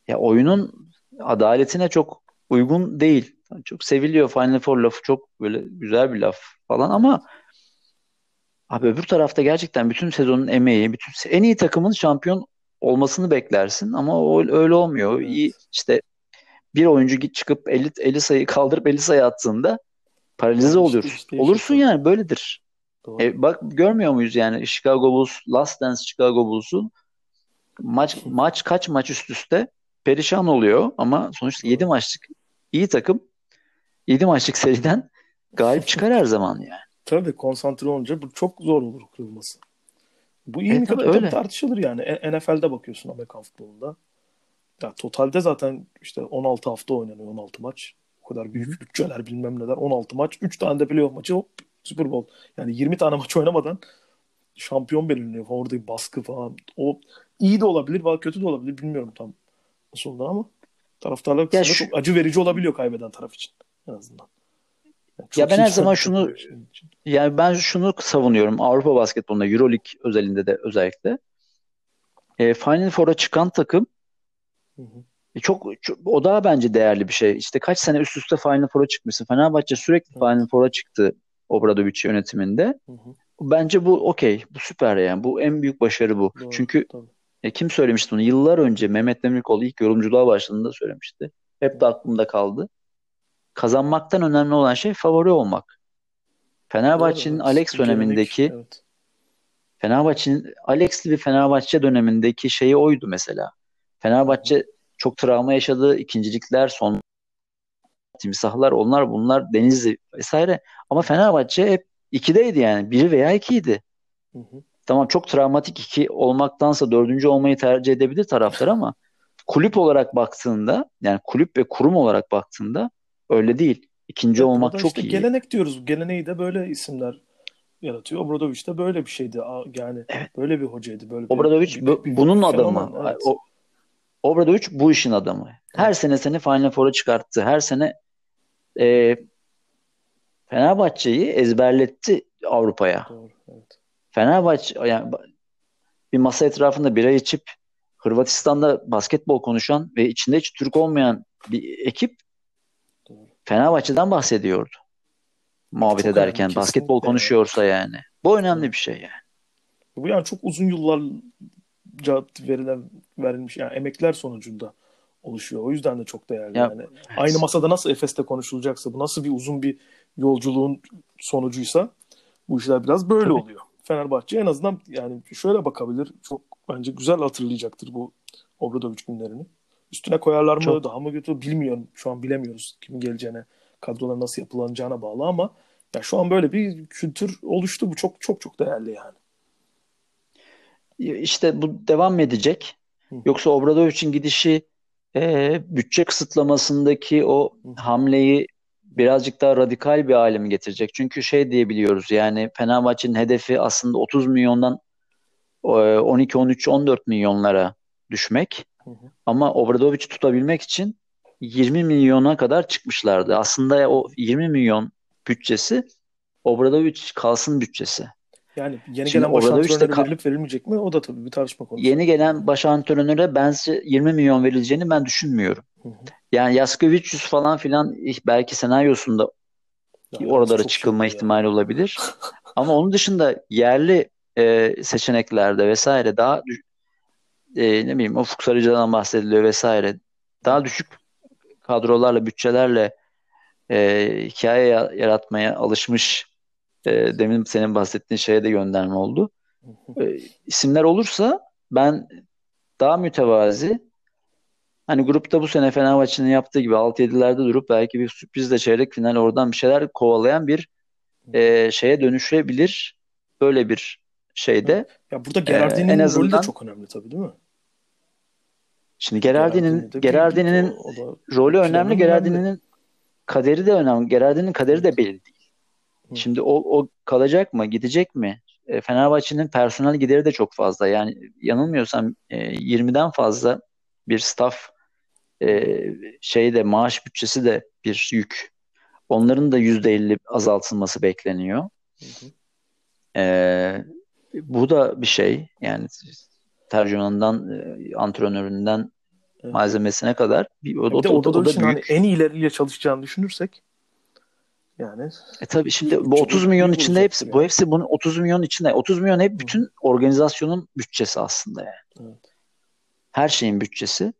ya oyunun adaletine çok uygun değil. Çok seviliyor Final Four lafı çok böyle güzel bir laf falan ama abi öbür tarafta gerçekten bütün sezonun emeği, bütün en iyi takımın şampiyon olmasını beklersin ama o öyle olmuyor. Evet. İyi işte bir oyuncu çıkıp 50 50 sayı kaldırıp 50 sayı attığında paralize oluyor. Işte, işte, Olursun işte. yani böyledir. E, bak görmüyor muyuz yani Chicago Bulls, Last Dance Chicago Bulls'un maç maç kaç maç üst üste perişan oluyor ama sonuçta 7 maçlık iyi takım 7 maçlık seriden galip çıkar her zaman yani. Tabii konsantre olunca bu çok zor olur kırılması. Bu iyi mi kötü öyle. tartışılır yani. E, NFL'de bakıyorsun Amerikan futbolunda. Ya totalde zaten işte 16 hafta oynanıyor 16 maç. O kadar büyük bütçeler bilmem neler 16 maç. 3 tane de playoff maçı Super Bowl. Yani 20 tane maç oynamadan şampiyon belirleniyor. Orada baskı falan. O iyi de olabilir, veya kötü de olabilir. Bilmiyorum tam nasıl oldu ama taraftarlar çok acı verici olabiliyor kaybeden taraf için en azından. Yani ya ben her zaman şunu yani ben şunu savunuyorum Avrupa basketbolunda EuroLeague özelinde de özellikle. E, Final Four'a çıkan takım hı hı. E, çok, çok o daha bence değerli bir şey. İşte kaç sene üst üste Final Four'a çıkmışsın. Fenerbahçe sürekli. Final Four'a çıktı Obradovic yönetiminde. Hı hı. Bence bu okey. Bu süper yani. Bu en büyük başarı bu. Doğru, Çünkü e, kim söylemişti bunu? Yıllar önce Mehmet Demirkol ilk yorumculuğa başladığında söylemişti. Hep de aklımda kaldı. Kazanmaktan önemli olan şey favori olmak. Fenerbahçe'nin Doğru, Alex dönemindeki evet. Fenerbahçe'nin Alex'li bir Fenerbahçe dönemindeki şeyi oydu mesela. Fenerbahçe çok travma yaşadı. ikincilikler, son timsahlar, onlar bunlar Denizli vesaire. Ama Fenerbahçe hep ikideydi yani. Biri veya ikiydi. Hı hı. Tamam çok travmatik iki olmaktansa dördüncü olmayı tercih edebilir taraftar ama kulüp olarak baktığında yani kulüp ve kurum olarak baktığında öyle değil. İkinci evet, olmak çok işte iyi. Gelenek diyoruz. Geleneği de böyle isimler yaratıyor. Obradoviç de böyle bir şeydi. Yani evet. böyle bir hocaydı. Böyle Obradoviç bir, bir, bir, bunun adamı. Evet. O, Obradoviç bu işin adamı. Her evet. sene seni Final Four'a çıkarttı. Her sene e, Fenerbahçe'yi ezberletti Avrupa'ya. evet. Fenerbahçe yani bir masa etrafında bira içip Hırvatistan'da basketbol konuşan ve içinde hiç Türk olmayan bir ekip Doğru. Fenerbahçe'den bahsediyordu. Muhabbet çok ederken önemli, basketbol konuşuyorsa yani. Bu önemli bir şey yani. Bu yani çok uzun yıllarca verilen verilmiş yani emekler sonucunda oluşuyor. O yüzden de çok değerli ya, yani. Evet. Aynı masada nasıl Efes'te konuşulacaksa bu nasıl bir uzun bir yolculuğun sonucuysa bu işler biraz böyle Tabii. oluyor. Fenerbahçe en azından yani şöyle bakabilir. Çok bence güzel hatırlayacaktır bu Obradovic günlerini. Üstüne koyarlar mı çok. daha mı kötü bilmiyorum. Şu an bilemiyoruz kimin geleceğine, kadrolar nasıl yapılanacağına bağlı ama ya şu an böyle bir kültür oluştu. Bu çok çok çok değerli yani. İşte bu devam edecek. Hı. Yoksa Obradovic'in gidişi e, bütçe kısıtlamasındaki o Hı. hamleyi birazcık daha radikal bir hale mi getirecek? Çünkü şey diyebiliyoruz yani Fenerbahçe'nin hedefi aslında 30 milyondan 12, 13, 14 milyonlara düşmek. Hı hı. Ama Obradovic'i tutabilmek için 20 milyona kadar çıkmışlardı. Aslında o 20 milyon bütçesi Obradovic kalsın bütçesi. Yani yeni Şimdi gelen baş antrenöre kal- verilip verilmeyecek mi? O da tabii bir tartışma konusu. Yeni gelen baş antrenöre bence 20 milyon verileceğini ben düşünmüyorum. Hı hı. Yani Yaskevicius falan filan belki senaryosunda ya, oralara çıkılma ihtimali ya. olabilir. Ama onun dışında yerli e, seçeneklerde vesaire daha e, ne bileyim Ufuk Sarıcı'dan bahsediliyor vesaire. Daha düşük kadrolarla, bütçelerle e, hikaye yaratmaya alışmış e, demin senin bahsettiğin şeye de gönderme oldu. E, isimler olursa ben daha mütevazi hani grupta bu sene Fenerbahçe'nin yaptığı gibi 6-7'lerde durup belki bir sürprizle çeyrek final oradan bir şeyler kovalayan bir e, şeye dönüşebilir. Böyle bir şeyde. Ya burada Gerardini'nin e, azından, rolü de çok önemli tabii değil mi? Şimdi Gerardini'nin Gerardini'nin rolü önemli. Gerardini'nin kaderi de önemli. Gerardini'nin kaderi de belli değil. Şimdi o, o kalacak mı? Gidecek mi? E, Fenerbahçe'nin personel gideri de çok fazla. Yani yanılmıyorsam e, 20'den fazla bir staff e, şeyde maaş bütçesi de bir yük. Onların da %50 azaltılması bekleniyor. Hı hı. E, bu da bir şey. Yani tercümanından, e, antrenöründen evet. malzemesine kadar bir o, bir de o, o, o da büyük. Hani en iyileriyle çalışacağını düşünürsek yani. E tabii şimdi bu 30 milyon içinde hepsi yani. bu hepsi bunun 30 milyon içinde 30 milyon hep bütün organizasyonun bütçesi aslında yani. Evet. Her şeyin bütçesi.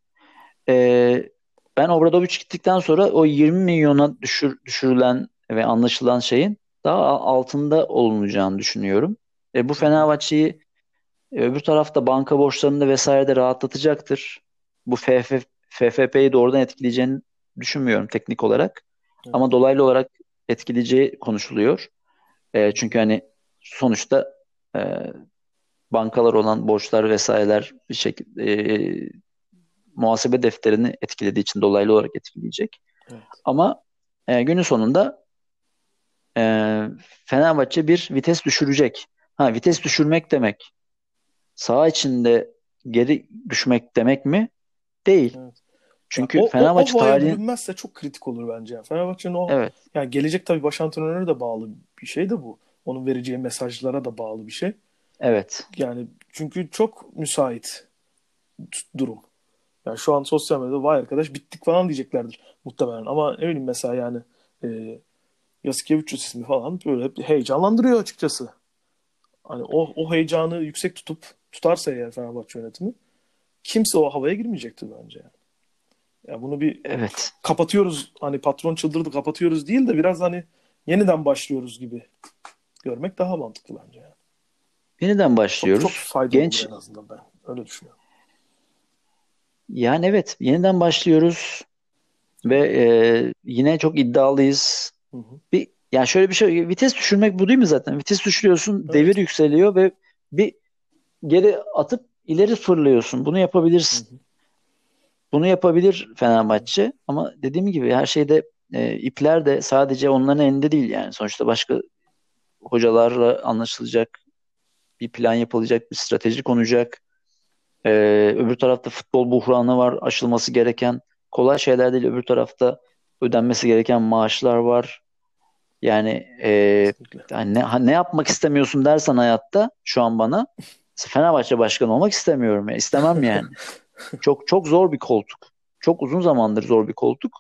Ee, ben Obradoviç gittikten sonra o 20 milyona düşür, düşürülen ve anlaşılan şeyin daha altında olunacağını düşünüyorum. E, bu Fenerbahçe'yi e, öbür tarafta banka borçlarını vesaire de rahatlatacaktır. Bu FF, FFP'yi doğrudan etkileyeceğini düşünmüyorum teknik olarak. Evet. Ama dolaylı olarak etkileyeceği konuşuluyor. E, çünkü hani sonuçta e, bankalar olan borçlar vesaireler bir şekilde e, muhasebe defterini etkilediği için dolaylı olarak etkileyecek. Evet. Ama e, günün sonunda e, Fenerbahçe bir vites düşürecek. Ha vites düşürmek demek saha içinde geri düşmek demek mi? Değil. Evet. Çünkü ya o, Fenerbahçe o, o tarihi bölünmezse çok kritik olur bence. Yani. Fenerbahçe'nin o evet. yani gelecek tabii baş antrenörüne de bağlı bir şey de bu. Onun vereceği mesajlara da bağlı bir şey. Evet. Yani çünkü çok müsait durum. Yani şu an sosyal medyada vay arkadaş bittik falan diyeceklerdir muhtemelen. Ama ne bileyim mesela yani e, Yasikevicius ismi falan böyle heyecanlandırıyor açıkçası. Hani o, o heyecanı yüksek tutup tutarsa eğer Fenerbahçe yönetimi kimse o havaya girmeyecektir bence. Yani. Ya bunu bir evet. kapatıyoruz hani patron çıldırdı kapatıyoruz değil de biraz hani yeniden başlıyoruz gibi görmek daha mantıklı bence. Yani. Yeniden başlıyoruz. Çok, çok faydalı Genç... en azından ben öyle düşünüyorum. Yani evet yeniden başlıyoruz ve e, yine çok iddialıyız. Hı hı. Bir yani şöyle bir şey vites düşürmek bu değil mi zaten? Vites düşürüyorsun, evet. devir yükseliyor ve bir geri atıp ileri fırlıyorsun. Bunu yapabilirsin. Hı hı. Bunu yapabilir Fenerbahçe ama dediğim gibi her şeyde e, ipler de sadece onların elinde değil yani. Sonuçta başka hocalarla anlaşılacak bir plan yapılacak, bir strateji konacak. Ee, öbür tarafta futbol buhranı var, aşılması gereken kolay şeyler değil. Öbür tarafta ödenmesi gereken maaşlar var. Yani, e, yani ne, ne yapmak istemiyorsun dersen hayatta şu an bana Fenerbahçe başkanı olmak istemiyorum. Ya. İstemem yani. çok çok zor bir koltuk. Çok uzun zamandır zor bir koltuk.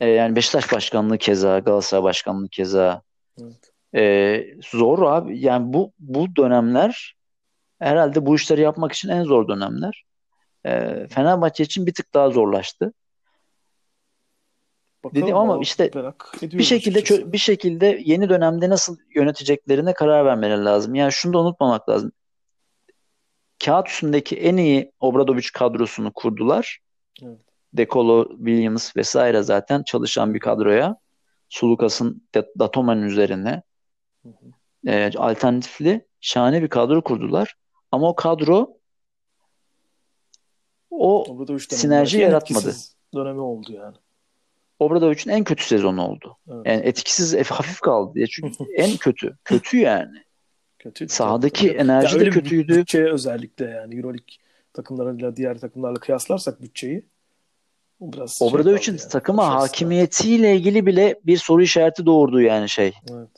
Ee, yani Beşiktaş başkanlığı keza, Galatasaray başkanlığı keza. Evet. Ee, zor abi. Yani bu bu dönemler herhalde bu işleri yapmak için en zor dönemler. Ee, Fenerbahçe için bir tık daha zorlaştı. Bakalım Dedim ama işte bir şekilde açıkçası. bir şekilde yeni dönemde nasıl yöneteceklerine karar vermeleri lazım. Yani şunu da unutmamak lazım. Kağıt üstündeki en iyi Obradovic kadrosunu kurdular. Evet. Dekolo, Williams vesaire zaten çalışan bir kadroya. Sulukas'ın Datoma'nın üzerine hı hı. E, alternatifli şahane bir kadro kurdular. Ama o kadro o sinerji yaratmadı. dönemi oldu yani. Obradovic'in en kötü sezonu oldu. Evet. Yani etkisiz hafif kaldı diye. Çünkü en kötü. Kötü yani. Kötü. Sahadaki tabii. enerji ya de kötüydü. Bütçeye özellikle yani Euroleague takımlarıyla diğer takımlarla kıyaslarsak bütçeyi biraz şey Obradovic'in yani. takıma hakimiyetiyle ilgili bile bir soru işareti doğurdu yani şey. Evet.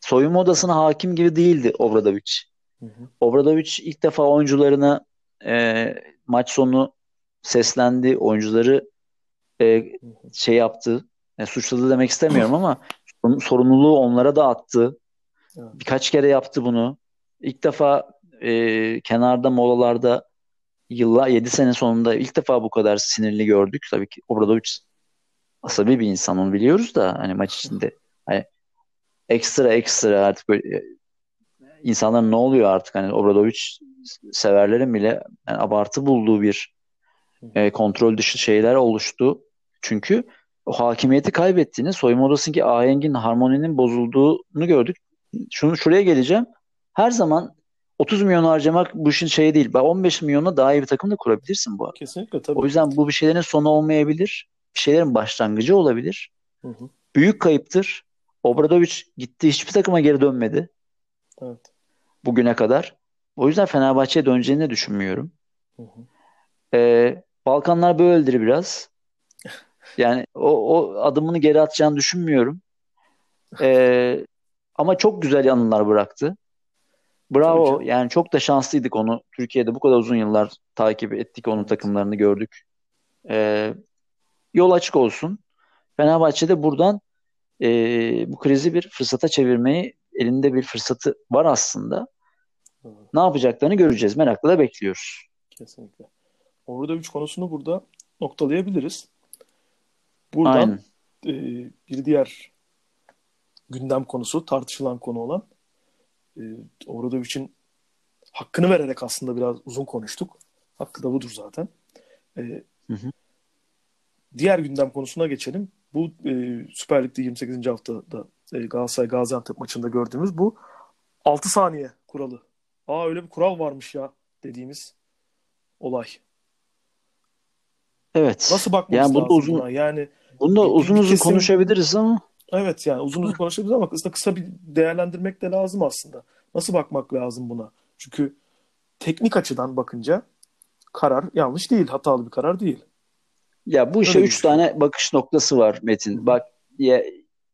Soyunma odasına hakim gibi değildi Obradovic. Hı hı. Obradovic ilk defa oyuncularına e, maç sonu seslendi. Oyuncuları e, şey yaptı. Yani suçladı demek istemiyorum ama sorumluluğu onlara da attı. Evet. Birkaç kere yaptı bunu. İlk defa e, kenarda molalarda yıllar 7 sene sonunda ilk defa bu kadar sinirli gördük. Tabii ki Obradovic asabi bir insan onu biliyoruz da hani maç içinde hani ekstra ekstra artık böyle insanların ne oluyor artık hani Obradovic severlerin bile yani abartı bulduğu bir e, kontrol dışı şeyler oluştu. Çünkü o hakimiyeti kaybettiğini, soyunma odasındaki ahengin, harmoninin bozulduğunu gördük. Şunu şuraya geleceğim. Her zaman 30 milyon harcamak bu işin şeyi değil. 15 milyona daha iyi bir takım da kurabilirsin bu arada. Kesinlikle tabii. O yüzden bu bir şeylerin sonu olmayabilir. Bir şeylerin başlangıcı olabilir. Hı hı. Büyük kayıptır. Obradovic gitti hiçbir takıma geri dönmedi. Evet. Bugüne kadar. O yüzden Fenerbahçe'ye döneceğini düşünmüyorum. Hı hı. Ee, Balkanlar böyledir biraz. Yani o, o adımını geri atacağını düşünmüyorum. Ee, ama çok güzel anılar bıraktı. Bravo. Yani çok da şanslıydık onu. Türkiye'de bu kadar uzun yıllar takip ettik onun takımlarını gördük. Ee, yol açık olsun. Fenerbahçe'de buradan e, bu krizi bir fırsata çevirmeyi elinde bir fırsatı var aslında. Ne yapacaklarını göreceğiz. Merakla da bekliyoruz. Kesinlikle. Orada üç konusunu burada noktalayabiliriz. Buradan e, bir diğer gündem konusu, tartışılan konu olan e, Obradoviç'in hakkını vererek aslında biraz uzun konuştuk. Hakkı da budur zaten. E, hı hı. Diğer gündem konusuna geçelim. Bu e, Süper Lig'de 28. haftada e, Galatasaray Gaziantep maçında gördüğümüz bu 6 saniye kuralı. Aa öyle bir kural varmış ya dediğimiz olay. Evet. Nasıl bakmamız yani lazım uzun, buna? Yani bunu da uzun uzun konuşabiliriz ama Evet yani uzun uzun konuşabiliriz ama aslında kısa bir değerlendirmek de lazım aslında. Nasıl bakmak lazım buna? Çünkü teknik açıdan bakınca karar yanlış değil, hatalı bir karar değil. Ya bu işe Öyle üç düşünüyorum. tane bakış noktası var Metin. Bak ya,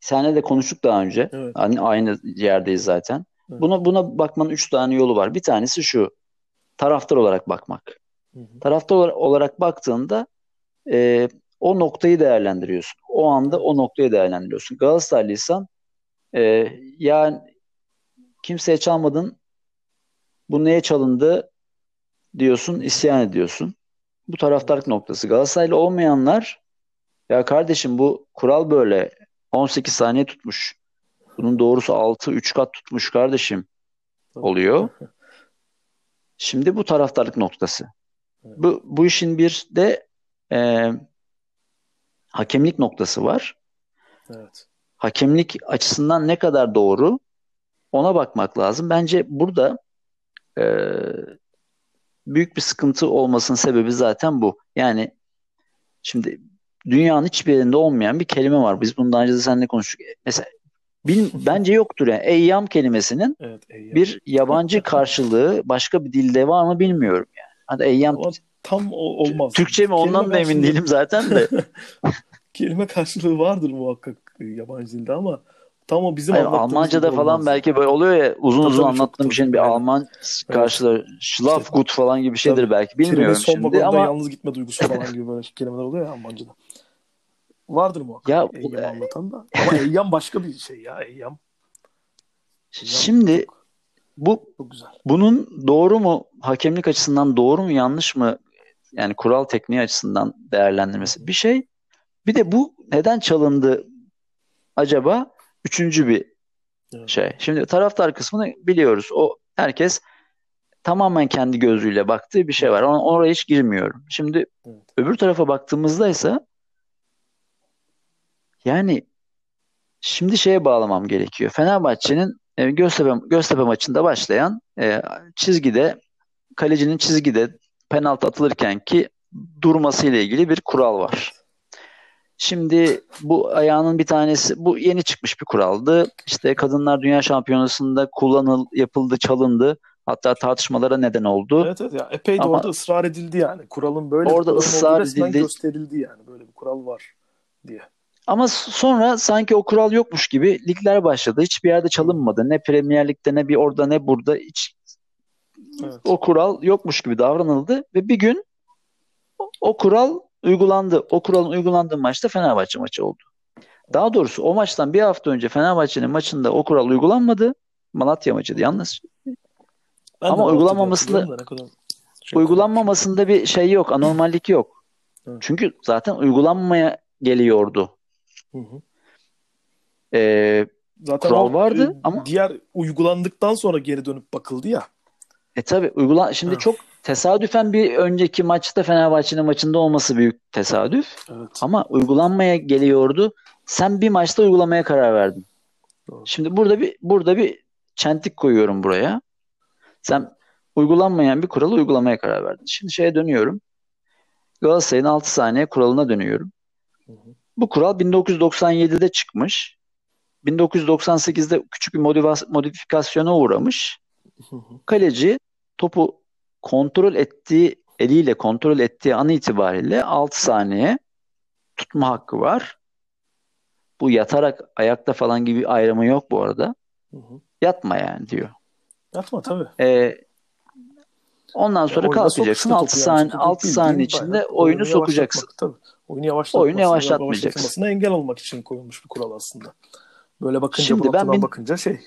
seninle de konuştuk daha önce. Evet. Hani aynı yerdeyiz zaten. Evet. Buna buna bakmanın üç tane yolu var. Bir tanesi şu. Taraftar olarak bakmak. Hı hı. Taraftar ola- olarak baktığında e, o noktayı değerlendiriyorsun. O anda o noktayı değerlendiriyorsun. Galatasaraylıysan e, ya kimseye çalmadın bu neye çalındı diyorsun, isyan ediyorsun. Bu taraftarlık noktası. Galatasaraylı olmayanlar ya kardeşim bu kural böyle 18 saniye tutmuş. Bunun doğrusu 6 3 kat tutmuş kardeşim oluyor. Şimdi bu taraftarlık noktası. Bu, bu işin bir de e, hakemlik noktası var. Evet. Hakemlik açısından ne kadar doğru ona bakmak lazım. Bence burada e, büyük bir sıkıntı olmasının sebebi zaten bu. Yani şimdi dünyanın hiçbir yerinde olmayan bir kelime var. Biz bundan önce de seninle konuştuk. Mesela bil, bence yoktur yani. Eyyam kelimesinin Evet. Eyyam. bir yabancı karşılığı başka bir dilde var mı bilmiyorum yani. Hadi eyyam Ama tam o olmaz. Türkçe mi ondan Kelime da emin değilim zaten de. Kelime karşılığı vardır muhakkak yabancı dilde ama tam o bizim Hayır, Almanca'da falan olmaz. belki böyle oluyor ya uzun Tabii uzun anlattığım bir şeyin bir tabii. Alman karşılığı Schlafgut falan gibi bir şeydir Tabii. belki bilmiyorum son şimdi ama yalnız gitme duygusu falan gibi böyle kelimeler oluyor ya Almanca'da. Vardır muhakkak Ya, Eyyam e- anlatan da. Ama Eyyam başka bir şey ya Eyyam. Şimdi bu çok güzel. bunun doğru mu hakemlik açısından doğru mu yanlış mı yani kural tekniği açısından değerlendirmesi bir şey. Bir de bu neden çalındı acaba? Üçüncü bir Evet. şey. Şimdi taraftar kısmını biliyoruz. O herkes tamamen kendi gözüyle baktığı bir şey var. Ona, oraya hiç girmiyorum. Şimdi Evet. öbür tarafa baktığımızda ise yani şimdi şeye bağlamam gerekiyor. Fenerbahçe'nin e, Göztepe, Göztepe maçında başlayan e, çizgide kalecinin çizgide penaltı atılırken ki durması ile ilgili bir kural var. Şimdi bu ayağının bir tanesi bu yeni çıkmış bir kuraldı. İşte Kadınlar Dünya Şampiyonası'nda kullanıl yapıldı, çalındı. Hatta tartışmalara neden oldu. Evet evet ya epey de Ama- orada ısrar edildi yani. Kuralın böyle Orada ısrar edildi. gösterildi yani. Böyle bir kural var diye. Ama sonra sanki o kural yokmuş gibi ligler başladı. Hiçbir yerde çalınmadı. Ne Premier Lig'de ne bir orada ne burada hiç Evet. o kural yokmuş gibi davranıldı ve bir gün o, o kural uygulandı. O kuralın uygulandığı maçta Fenerbahçe maçı oldu. Daha doğrusu o maçtan bir hafta önce Fenerbahçe'nin maçında o kural uygulanmadı. Malatya maçıydı yalnız. Ben Ama uygulanmamasında- şey Uygulanmamasında bir şey yok, anormallik yok. Evet. Çünkü zaten uygulanmaya geliyordu. Hı hı. Ee, Zaten Kural vardı e, ama- diğer uygulandıktan sonra geri dönüp bakıldı ya. E tabi uygulan şimdi Evet. çok tesadüfen bir önceki maçta Fenerbahçe'nin maçında olması büyük tesadüf. Evet. Ama uygulanmaya geliyordu. Sen bir maçta uygulamaya karar verdin. Doğru. Şimdi burada bir burada bir çentik koyuyorum buraya. Sen uygulanmayan bir kuralı uygulamaya karar verdin. Şimdi şeye dönüyorum. Galatasaray'ın 6 saniye kuralına dönüyorum. Hı hı. Bu kural 1997'de çıkmış. 1998'de küçük bir modifikasyona uğramış. Hı hı. Kaleci topu kontrol ettiği eliyle kontrol ettiği an itibariyle 6 saniye tutma hakkı var. Bu yatarak ayakta falan gibi ayrımı yok bu arada. Hı hı. Yatma yani diyor. Yatma tabii. Ee, ondan sonra sok kalkacaksın işte 6 topu yani. saniye Çünkü 6 bildiğin saniye içinde bayağı oyunu sokacaksın. yavaşlatmak, Tabii. Oyunu yavaşlatmasına, Oyunu yavaşlatmayacaksın. engel olmak için koyulmuş bir kural aslında. Böyle bakınca Şimdi ben bin- bakınca şey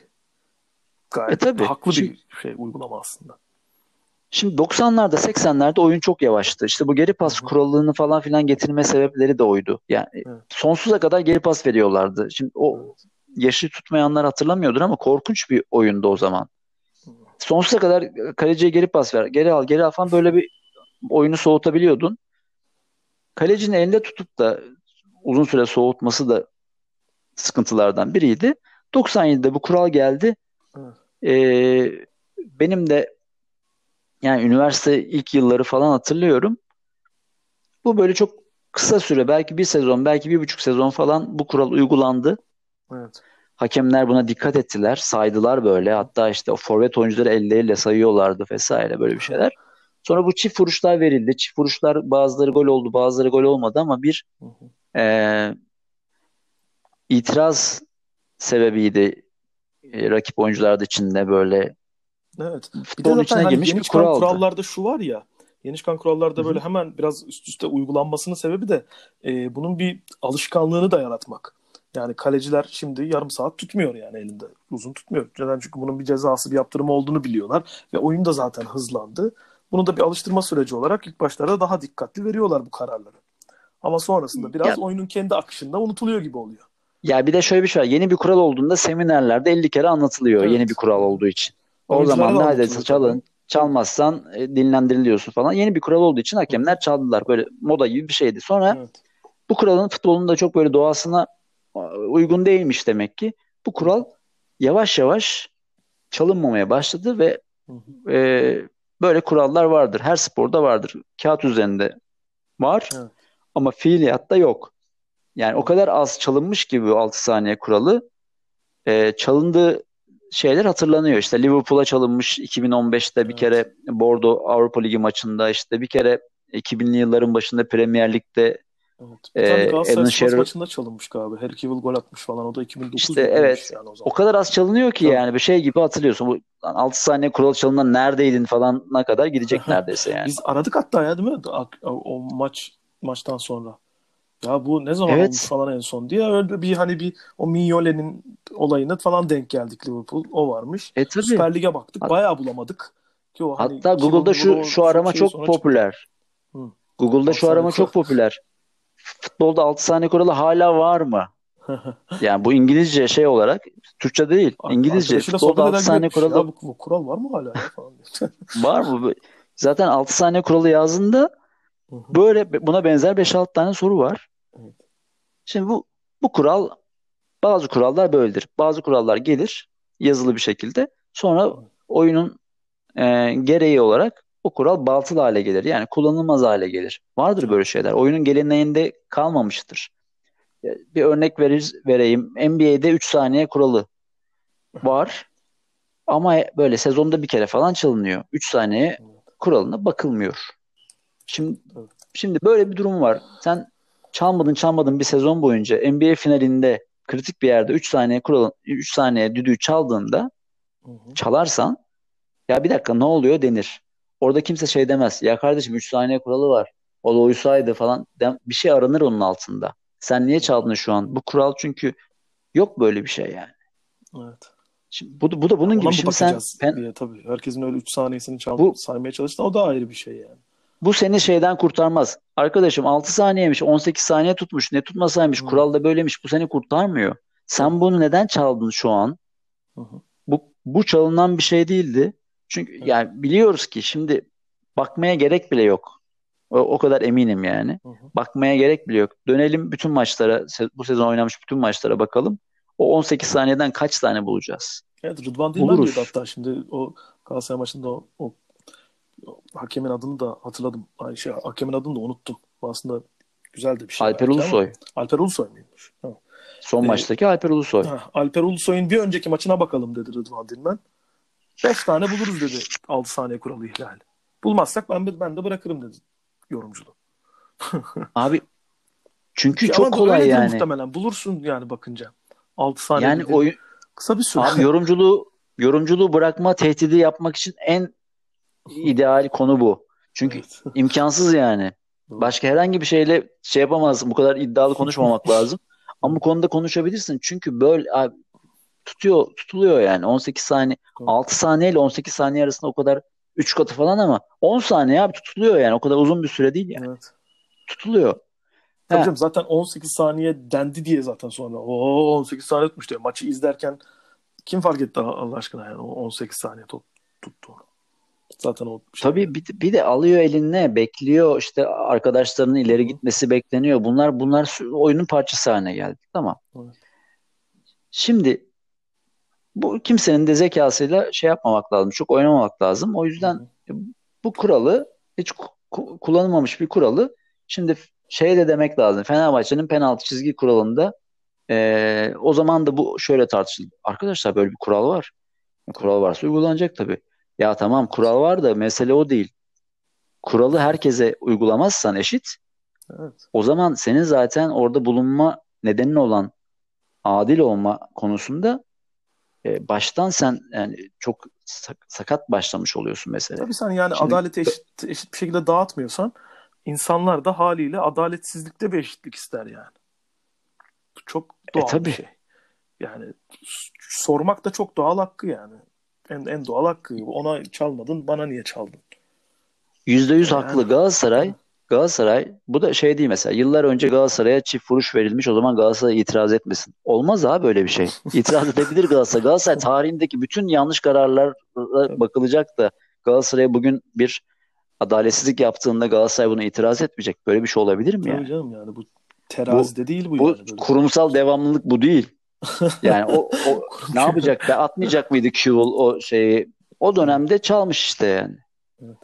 gayet E tabii. haklı bir şey uygulama aslında. Şimdi 90'larda 80'lerde oyun çok yavaştı. İşte bu geri pas kuralını falan filan getirme sebepleri de oydu. Yani Evet. sonsuza kadar geri pas veriyorlardı. Şimdi o Evet. yaşı tutmayanlar hatırlamıyordur ama korkunç bir oyundu o zaman. Sonsuza kadar kaleciye geri pas ver, geri al, geri al falan böyle bir oyunu soğutabiliyordun. Kalecinin elinde tutup da uzun süre soğutması da sıkıntılardan biriydi. 97'de bu kural geldi. Evet. Ee, benim de yani üniversite ilk yılları falan hatırlıyorum. Bu böyle çok kısa süre belki bir sezon belki bir buçuk sezon falan bu kural uygulandı. Evet. Hakemler buna dikkat ettiler, saydılar böyle. Hatta işte o forvet oyuncuları elleriyle sayıyorlardı vesaire böyle bir şeyler. Sonra bu çift vuruşlar verildi. Çift vuruşlar bazıları gol oldu, bazıları gol olmadı ama bir e, itiraz sebebiydi e, rakip oyuncular da içinde böyle Evet. Bir de futbolun zaten hani yeni çıkan kuraldı. kurallarda şu var ya. Yeni çıkan kurallarda Hı hı. böyle hemen biraz üst üste uygulanmasının sebebi de e, bunun bir alışkanlığını da yaratmak. Yani kaleciler şimdi yarım saat tutmuyor yani elinde. Uzun tutmuyor. Neden? Çünkü bunun bir cezası, bir yaptırımı olduğunu biliyorlar. Ve oyun da zaten hızlandı. Bunu da bir alıştırma süreci olarak ilk başlarda daha dikkatli veriyorlar bu kararları. Ama sonrasında biraz Ya- oyunun kendi akışında unutuluyor gibi oluyor. Ya bir de şöyle bir şey var. Yeni bir kural olduğunda seminerlerde 50 kere anlatılıyor Evet. yeni bir kural olduğu için. O zaman anlatılıyor çalın. Çalmazsan e, dinlendiriliyorsun falan. Yeni bir kural olduğu için hakemler çaldılar. Böyle moda gibi bir şeydi. Sonra Evet. bu kuralın futbolun da çok böyle doğasına e, uygun değilmiş demek ki. Bu kural yavaş yavaş çalınmamaya başladı ve Hı hı. e, böyle kurallar vardır. Her sporda vardır. Kağıt üzerinde var Evet. ama fiiliyatta yok. Yani o kadar az çalınmış gibi bu 6 saniye kuralı e, çalındığı şeyler hatırlanıyor. İşte Liverpool'a çalınmış 2015'te bir Evet. kere Bordo Avrupa Ligi maçında işte bir kere 2000'li yılların başında Premier Lig'de Evet. Ee, Galatasaray Shearer- maçında çalınmış galiba. Harry Kewell gol atmış falan. O da 2009 İşte evet. yani o o zaman. kadar az çalınıyor ki Tabii. yani bir şey gibi hatırlıyorsun. Bu 6 saniye kuralı çalınan neredeydin falanına kadar gidecek neredeyse yani. Biz aradık hatta ya değil mi? O, o maç maçtan sonra. Ya bu ne zaman Evet. olmuş falan en son diye öyle bir hani bir o Mignolet'in olayına falan denk geldik Liverpool. O varmış. E tabii. Süper Lig'e baktık. Hat- Bayağı bulamadık. Ki o hani Hatta Google'da şu şu arama şey çok popüler. Hı. Google'da şu arama çok popüler. Futbolda 6 saniye kuralı hala var mı? Yani bu İngilizce şey olarak Türkçe değil. İngilizce futbolda sohbet 6 eder saniye kuralı Ya bu, bu kural var mı hala ya falan diye. var mı? Zaten 6 saniye kuralı yazdığında böyle buna benzer 5-6 tane soru var. Şimdi bu bu kural bazı kurallar böyledir. Bazı kurallar gelir yazılı bir şekilde. Sonra oyunun e, gereği olarak o kural batıl hale gelir. Yani kullanılmaz hale gelir. Vardır böyle şeyler. Oyunun geleneğinde kalmamıştır. E, Bir örnek verir, vereyim. NBA'de 3 saniye kuralı var. Ama böyle sezonda bir kere falan çalınıyor. 3 saniye kuralına bakılmıyor. Şimdi şimdi böyle bir durum var. Sen çalmadın çalmadın bir sezon boyunca NBA finalinde kritik bir yerde 3 saniye kuralın 3 saniye düdüğü çaldığında Hı hı. çalarsan ya bir dakika ne oluyor denir. Orada kimse şey demez. Ya kardeşim 3 saniye kuralı var. O da uysaydı falan. Bir şey aranır onun altında. Sen niye çaldın şu an? Bu kural çünkü yok böyle bir şey yani. Evet. Şimdi bu, da- bu da bunun Ona gibi. Şimdi sen pen- diye tabii. Herkesin öyle 3 saniyesini çal Bu- saymaya çalıştı. O da ayrı bir şey yani. Bu seni şeyden kurtarmaz. Arkadaşım 6 saniyemiş, 18 saniye tutmuş. Ne tutmasaymış. Hı. Kural da böylemiş. Bu seni kurtarmıyor. Sen bunu neden çaldın şu an? Hı hı. Bu bu çalınan bir şey değildi. Çünkü Evet. yani biliyoruz ki şimdi bakmaya gerek bile yok. O, o kadar eminim yani. Hı hı. Bakmaya gerek bile yok. Dönelim bütün maçlara, bu sezon oynamış bütün maçlara bakalım. O 18 saniyeden kaç tane bulacağız? Evet Rıdvan Dilmen diyordu hatta şimdi o Galatasaray maçında o, o hakemin adını da hatırladım. Ay şey, hakemin adını da unuttum. Aslında güzel de bir şey. Alper Ulusoy. Alper Ulusoy muymuş? Ha. Son Ee, maçtaki Alper Ulusoy. Ha, Alper Ulusoy'un bir önceki maçına bakalım dedi Rıdvan Dilmen. 5 tane buluruz dedi 6 saniye kuralı ihlali. Bulmazsak ben ben de bırakırım dedi yorumculuğu. Abi çünkü Ama çok kolay yani. muhtemelen. Bulursun yani bakınca. 6 saniye Yani oyun kısa bir süre. abi yorumculuğu yorumculuğu bırakma tehdidi yapmak için en ideal konu bu. Çünkü Evet. imkansız yani. Başka herhangi bir şeyle şey yapamazsın. Bu kadar iddialı konuşmamak lazım. Ama bu konuda konuşabilirsin. Çünkü böyle abi, tutuyor tutuluyor yani 18 saniye Doğru. 6 saniye ile 18 saniye arasında o kadar 3 katı falan ama 10 saniye abi tutuluyor yani. O kadar uzun bir süre değil yani. Evet. Tutuluyor. Tabii canım zaten 18 saniye dendi diye zaten sonra. O 18 saniye tutmuş diyor. Maçı izlerken kim fark etti Allah aşkına yani o 18 saniye top, tuttuğunu. Zaten o şey. Tabii bir, bir de alıyor eline bekliyor işte arkadaşlarının ileri Hı gitmesi bekleniyor. Bunlar bunlar oyunun parçası haline geldi. Tamam. Evet. Şimdi bu kimsenin de zekasıyla şey yapmamak lazım. Çok oynamamak lazım. O yüzden Hı bu kuralı hiç ku- ku- kullanılmamış bir kuralı şimdi şey de demek lazım. Fenerbahçe'nin penaltı çizgi kuralında E, o zaman da bu şöyle tartışıldı. Arkadaşlar böyle bir kural var. Kural varsa uygulanacak tabii. Ya tamam kural var da mesele o değil. Kuralı herkese uygulamazsan eşit Evet. o zaman senin zaten orada bulunma nedenin olan adil olma konusunda e, baştan sen yani çok sak- sakat başlamış oluyorsun mesela. Tabii sen yani Şimdi- adaleti eşit, eşit bir şekilde dağıtmıyorsan insanlar da haliyle adaletsizlikte bir eşitlik ister yani. Bu çok doğal E, tabii. bir şey. Yani sormak da çok doğal hakkı yani. En, en doğal hakkı. Ona çalmadın, bana niye çaldın? Yüzde yüz Yani- haklı Galatasaray. Galatasaray bu da şey değil mesela yıllar önce Galatasaray'a çift vuruş verilmiş o zaman Galatasaray itiraz etmesin. Olmaz abi böyle bir şey. İtiraz edebilir Galatasaray. Galatasaray tarihindeki bütün yanlış kararlara bakılacak da Galatasaray'a bugün bir adaletsizlik yaptığında Galatasaray buna itiraz etmeyecek. Böyle bir şey olabilir mi Tabii yani? canım yani bu terazide değil bu, Bu yani. Böyle. kurumsal devamlılık bu değil. Yani o, o ne yapacak be atmayacak mıydı Kewell o şeyi o dönemde çalmış işte yani. Evet.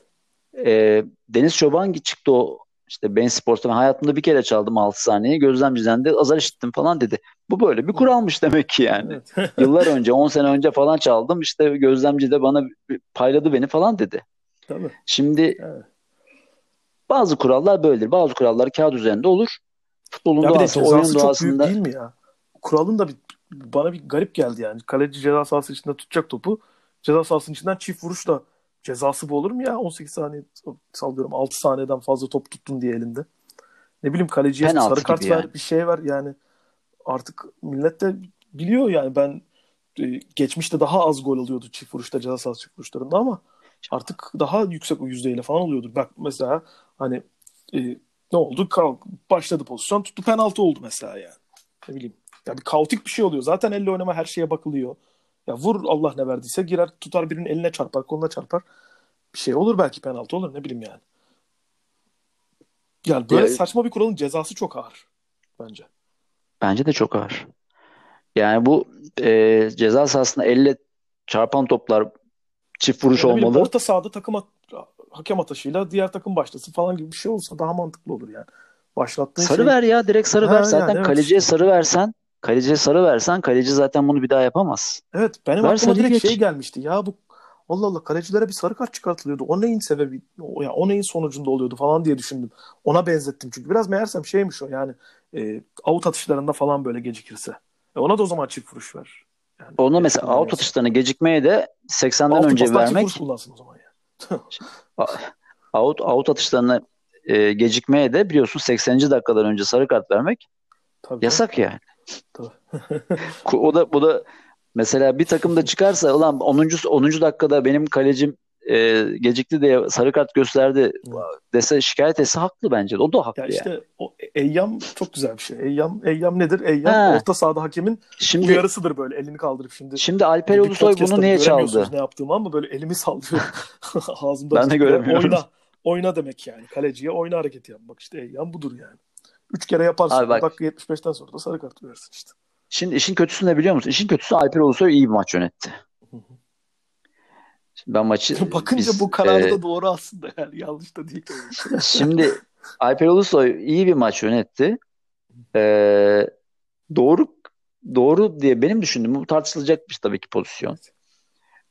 Ee, Deniz Çoban çıktı o işte Ben Spor'ta ben hayatımda bir kere çaldım 6 saniye gözlemciden de azar işittim falan dedi. Bu böyle bir kuralmış demek ki yani. Evet. Yıllar önce 10 sene önce falan çaldım işte gözlemci de bana payladı beni falan dedi. Tabii. Şimdi Evet. bazı kurallar böyledir. Bazı kurallar kağıt üzerinde olur. Futbolun Ya doğası, cezası oyunun çok büyük doğasında değil mi ya? Kuralın da bir, bana bir garip geldi yani. Kaleci ceza sahası içinde tutacak topu. Ceza sahasının içinden çift vuruşla cezası bu olur mu ya? 18 saniye sallıyorum 6 saniyeden fazla top tuttun diye elinde. Ne bileyim kaleciye Penaltı sarı kart ver yani. bir şey ver yani. Artık millet de biliyor yani ben e, geçmişte daha az gol oluyordu çift vuruşta ceza sahası çift vuruşlarında ama artık daha yüksek o yüzdeyle falan oluyordur. Bak mesela hani e, ne oldu? Kalk, başladı pozisyon tuttu penaltı oldu mesela yani. Ne bileyim. Ya bir kaotik bir şey oluyor. Zaten elle oynama her şeye bakılıyor. Ya vur Allah ne verdiyse girer tutar birinin eline çarpar koluna çarpar. Bir şey olur belki penaltı olur ne bileyim yani. Yani böyle Ya- saçma bir kuralın cezası çok ağır bence. Bence de çok ağır. Yani bu e, ceza sahasında elle çarpan toplar çift vuruş Ya ne bileyim, olmalı. orta sahada takım at- hakem atışıyla diğer takım başlasın falan gibi bir şey olsa daha mantıklı olur yani. Başlattığın Sarı şey ver ya direkt sarı Ha, ver. yani Zaten evet. kaleciye sarı versen kaleciye sarı versen kaleci zaten bunu bir daha yapamaz. Evet benim Ver aklıma direkt geç. şey gelmişti. Ya bu Allah Allah kalecilere bir sarı kart çıkartılıyordu. O neyin sebebi? O, ya, o neyin sonucunda oluyordu falan diye düşündüm. Ona benzettim çünkü. Biraz meğersem şeymiş o yani e, out atışlarında falan böyle gecikirse. E, ona da o zaman çift vuruş ver. Yani, Ona mesela out atışlarını gecikmeye de 80'den Altı önce vermek vuruş kullansın o zaman yani. out out atışlarını e, gecikmeye de biliyorsun 80. dakikadan önce sarı kart vermek Tabii. yasak yani. O da bu da mesela bir takımda çıkarsa ulan 10. 10. dakikada benim kalecim e, gecikti diye sarı kart gösterdi dese şikayet etse haklı bence. O da haklı Ya yani. işte o Eyyam çok güzel bir şey. Eyyam, Eyyam nedir? Eyyam Ha. orta sahada hakemin Şimdi uyarısıdır böyle elini kaldırıp şimdi. şimdi Alper Ulusoy bunu niye çaldı? Ne yaptığımı ama böyle elimi sallıyorum. Ağzımda Ben de göremiyorum. Oyna. Oyna demek yani. Kaleciye oyna hareketi yapmak işte. Eyyam budur yani. Üç kere yaparsın. Abi bak- Dakika 75'ten sonra da sarı kart verirsin işte. Şimdi işin kötüsü ne biliyor musun? İşin kötüsü Alper Ulusoy iyi bir maç yönetti. Şimdi ben maçı Bakınca biz, bu kararı e, da doğru aslında yani. Yanlış da değil. Şimdi Alper Ulusoy iyi bir maç yönetti. Ee, doğru doğru diye benim düşündüğüm bu tartışılacakmış tabii ki pozisyon.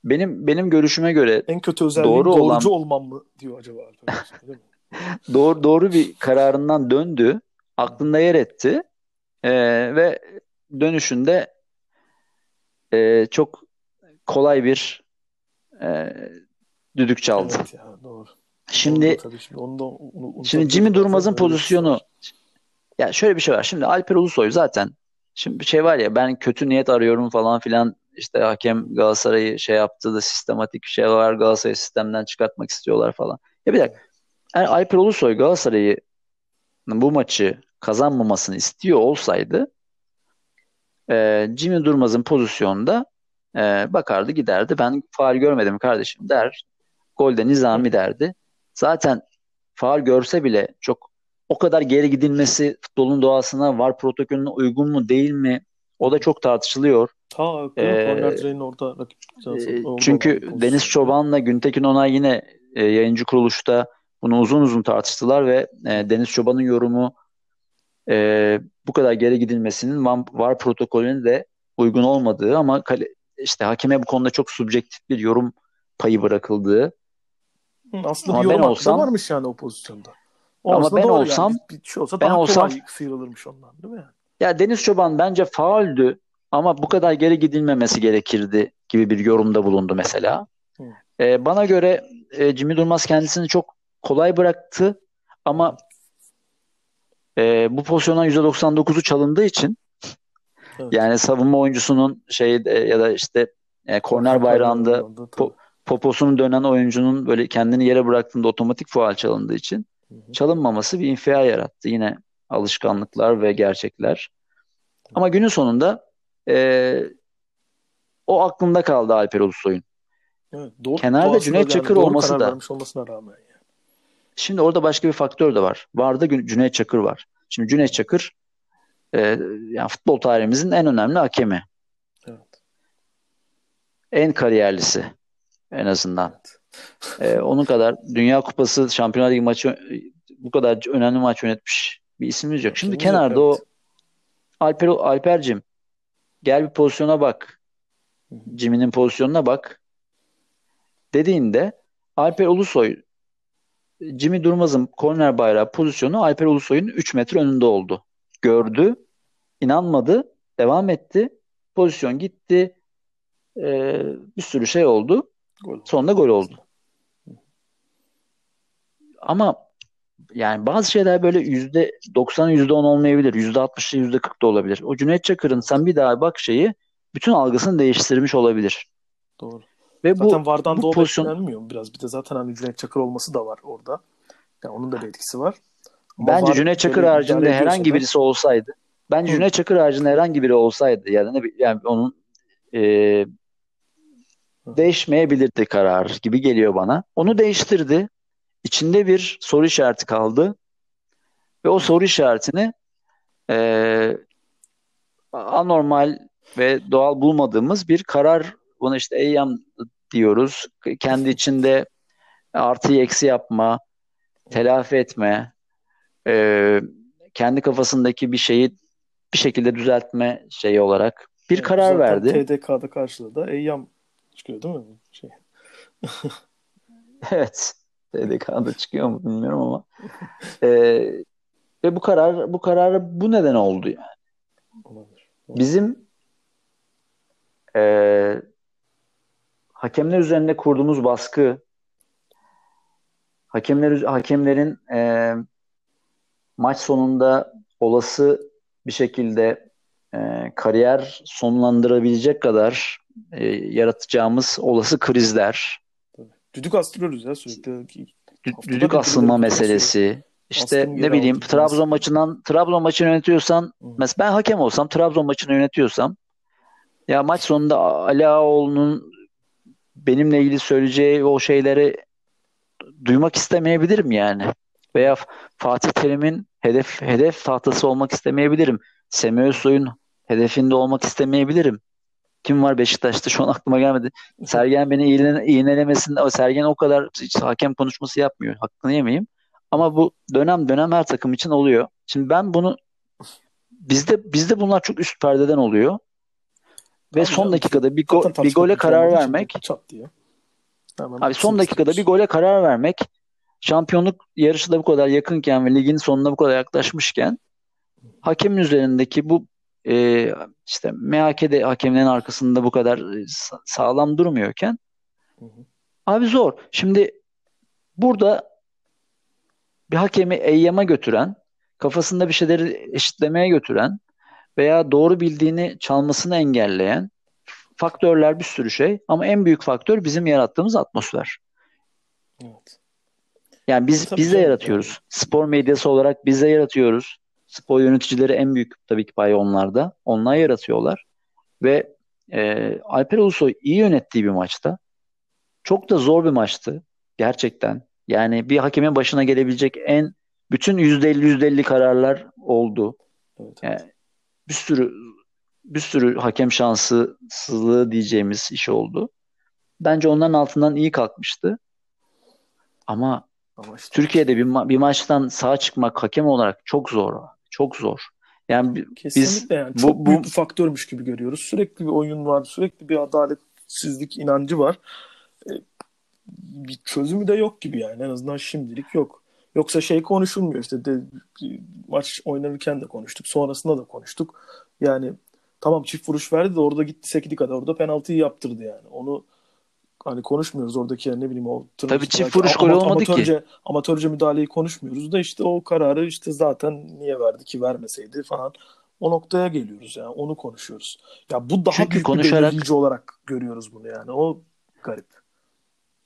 Benim benim görüşüme göre En kötü özelliğin Doğru olan- olmam mı diyor acaba Alper mi? doğru doğru bir kararından döndü. Aklında yer etti. Ee, ve dönüşünde e, çok kolay bir e, düdük çaldı. Evet ya doğru. Şimdi tabii şimdi onu da. Şimdi Jimmy Durmaz'ın pozisyonu var. ya şöyle bir şey var. Şimdi Alper Ulusoy zaten şimdi bir şey var ya ben kötü niyet arıyorum falan filan işte hakem Galatasaray'ı şey yaptı da sistematik bir şey var Galatasaray'ı sistemden çıkartmak istiyorlar falan. Ya bir dakika. Eğer Alper Ulusoy Galatasaray'ı bu maçı kazanmamasını istiyor olsaydı e, Jimmy Durmaz'ın pozisyonda e, bakardı giderdi. Ben faal görmedim kardeşim der. Golde Nizami derdi. Zaten faal görse bile çok o kadar geri gidilmesi futbolun doğasına var protokolüne uygun mu değil mi? O da çok tartışılıyor. Ta Ee, orada rakip olan Çünkü. Deniz Çoban'la Güntekin Onay yine e, yayıncı kuruluşta bunu uzun uzun tartıştılar ve e, Deniz Çoban'ın yorumu e, bu kadar geri gidilmesinin VAR protokolüne de uygun olmadığı ama kale, işte hakeme bu konuda çok subjektif bir yorum payı bırakıldığı. aslında ama bir yorum ben olsam, varmış yani o pozisyonda. O ama ben olsam yani. bir şey olsa ben olsam sıyrılırmış ondan değil mi? Ya Deniz Çoban bence fauldü ama bu kadar geri gidilmemesi gerekirdi gibi bir yorumda bulundu mesela. Ee, bana göre e, Jimmy Durmaz kendisini çok kolay bıraktı ama e, bu pozisyondan %99'u çalındığı için evet. yani savunma oyuncusunun şey ya da işte e, korner bayrağında po, poposunu dönen oyuncunun böyle kendini yere bıraktığında otomatik faal çalındığı için çalınmaması bir infial yarattı. Yine alışkanlıklar ve gerçekler. Ama günün sonunda e, o aklında kaldı Alper Ulusoy'un. Evet, doğru, Kenarda Cüneyt Çakır olması da. olmasına rağmen. Şimdi orada başka bir faktör de var. Vardı Cüneyt Çakır var. Şimdi Cüneyt Çakır e, yani futbol tarihimizin en önemli hakemi. Evet. En kariyerlisi en azından. Evet. e, onun kadar Dünya Kupası Şampiyonlar Ligi maçı bu kadar önemli maç yönetmiş bir ismimiz yok. Şimdi Şimdi kenarda yok, evet. o Alper Alpercim gel bir pozisyona bak. Jimmy'nin pozisyonuna bak. Dediğinde Alper Ulusoy Jimmy Durmaz'ın korner bayrağı pozisyonu Alper Ulusoy'un 3 metre önünde oldu. Gördü, inanmadı, devam etti. Pozisyon gitti. Ee, bir sürü şey oldu. Sonunda gol oldu. Ama yani bazı şeyler böyle yüzde 90 yüzde 10 olmayabilir. Yüzde 60 yüzde 40 da olabilir. O Cüneyt Çakır'ın sen bir daha bak şeyi bütün algısını değiştirmiş olabilir. Doğru. Ve zaten bu, Vardan bu o pozisyon... biraz. Bir de zaten hani Cüneyt Çakır olması da var orada. Yani onun da bir etkisi var. Ama Bence Cüneyt Çakır haricinde herhangi birisi olsaydı bence Cüneyt Çakır haricinde herhangi biri olsaydı yani ne yani onun e, değişmeyebilirdi karar gibi geliyor bana. Onu değiştirdi. İçinde bir soru işareti kaldı. Ve o soru işaretini e, anormal ve doğal bulmadığımız bir karar buna işte eyyam diyoruz. Kendi içinde artıyı eksi yapma, telafi etme, e, kendi kafasındaki bir şeyi bir şekilde düzeltme şeyi olarak bir evet, karar verdi. TDK'da karşılığı da eyyam çıkıyor değil mi? Şey. evet. TDK'da çıkıyor mu bilmiyorum ama. e, ve bu karar bu kararı bu neden oldu yani. Olabilir. Olabilir. Bizim e, hakemler üzerinde kurduğumuz baskı, hakemler hakemlerin e, maç sonunda olası bir şekilde e, kariyer sonlandırabilecek kadar e, yaratacağımız olası krizler. Düdük astırıyoruz ya sürekli. düdük asılma meselesi. İşte Astım ne bileyim Trabzon maçından Trabzon maçını yönetiyorsan Hı. mesela ben hakem olsam Trabzon maçını yönetiyorsam ya maç sonunda Ali Ağaoğlu'nun benimle ilgili söyleyeceği o şeyleri duymak istemeyebilirim yani. Veya Fatih Terim'in hedef hedef tahtası olmak istemeyebilirim. Semih Özsoy'un hedefinde olmak istemeyebilirim. Kim var Beşiktaş'ta şu an aklıma gelmedi. Sergen beni iğne, iğnelemesin. O Sergen o kadar hiç hakem konuşması yapmıyor. Hakkını yemeyeyim. Ama bu dönem dönem her takım için oluyor. Şimdi ben bunu bizde bizde bunlar çok üst perdeden oluyor. Ve son canım, dakikada bir, go bir gole karar vermek çat diye. abi son dakikada bir gole karar vermek şampiyonluk yarışı da bu kadar yakınken ve ligin sonuna bu kadar yaklaşmışken hakemin üzerindeki bu e, işte MHK'de hakemlerin arkasında bu kadar e, sağlam durmuyorken hı hı. abi zor. Şimdi burada bir hakemi eyyama götüren, kafasında bir şeyleri eşitlemeye götüren veya doğru bildiğini çalmasını engelleyen faktörler bir sürü şey ama en büyük faktör bizim yarattığımız atmosfer. Evet. Yani biz tabii biz de yaratıyoruz. Yani. Spor medyası olarak biz de yaratıyoruz. Spor yöneticileri en büyük tabii ki payı onlarda. Onlar yaratıyorlar. Ve e, Alper Ulusoy iyi yönettiği bir maçta. Çok da zor bir maçtı. Gerçekten. Yani bir hakemin başına gelebilecek en bütün %50 %50 kararlar oldu. Evet, evet. Yani bir sürü bir sürü hakem şanssızlığı diyeceğimiz iş oldu. Bence onların altından iyi kalkmıştı. Ama, Ama işte Türkiye'de bir, ma- bir maçtan sağ çıkmak hakem olarak çok zor. Çok zor. Yani Kesinlikle biz yani. Çok bu, büyük bir faktörmüş gibi görüyoruz. Sürekli bir oyun var, sürekli bir adaletsizlik inancı var. E, bir çözümü de yok gibi yani. En azından şimdilik yok. Yoksa şey konuşulmuyor işte de, maç oynanırken de konuştuk. Sonrasında da konuştuk. Yani tamam çift vuruş verdi de orada gitti sekti kadar orada penaltıyı yaptırdı yani. Onu hani konuşmuyoruz oradaki yani ne bileyim o Tabii çift vuruş gol olmadı amatörce, ki. Amatörce müdahaleyi konuşmuyoruz da işte o kararı işte zaten niye verdi ki vermeseydi falan. O noktaya geliyoruz yani onu konuşuyoruz. Ya bu daha Çünkü büyük konuşarak... bir olarak görüyoruz bunu yani. O garip.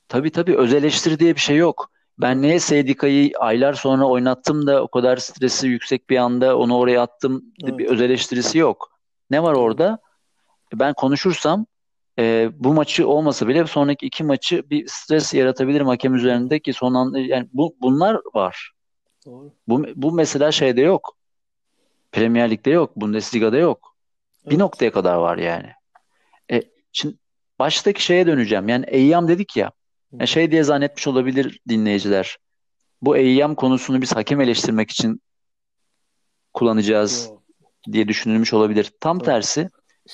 Tabii tabii öz eleştiri diye bir şey yok. Ben neye Seydika'yı aylar sonra oynattım da o kadar stresi yüksek bir anda onu oraya attım evet. bir öz eleştirisi yok. Ne var orada? Ben konuşursam e, bu maçı olmasa bile sonraki iki maçı bir stres yaratabilirim hakem üzerinde ki son anda yani bu bunlar var. Doğru. Bu bu mesela şeyde yok. Premier Lig'de yok, Bundesliga'da yok. Evet. Bir noktaya kadar var yani. E, şimdi baştaki şeye döneceğim. Yani Eyyam dedik ya. Yani şey diye zannetmiş olabilir dinleyiciler. Bu Eyyam konusunu biz hakem eleştirmek için kullanacağız Yok. diye düşünülmüş olabilir. Tam evet. tersi.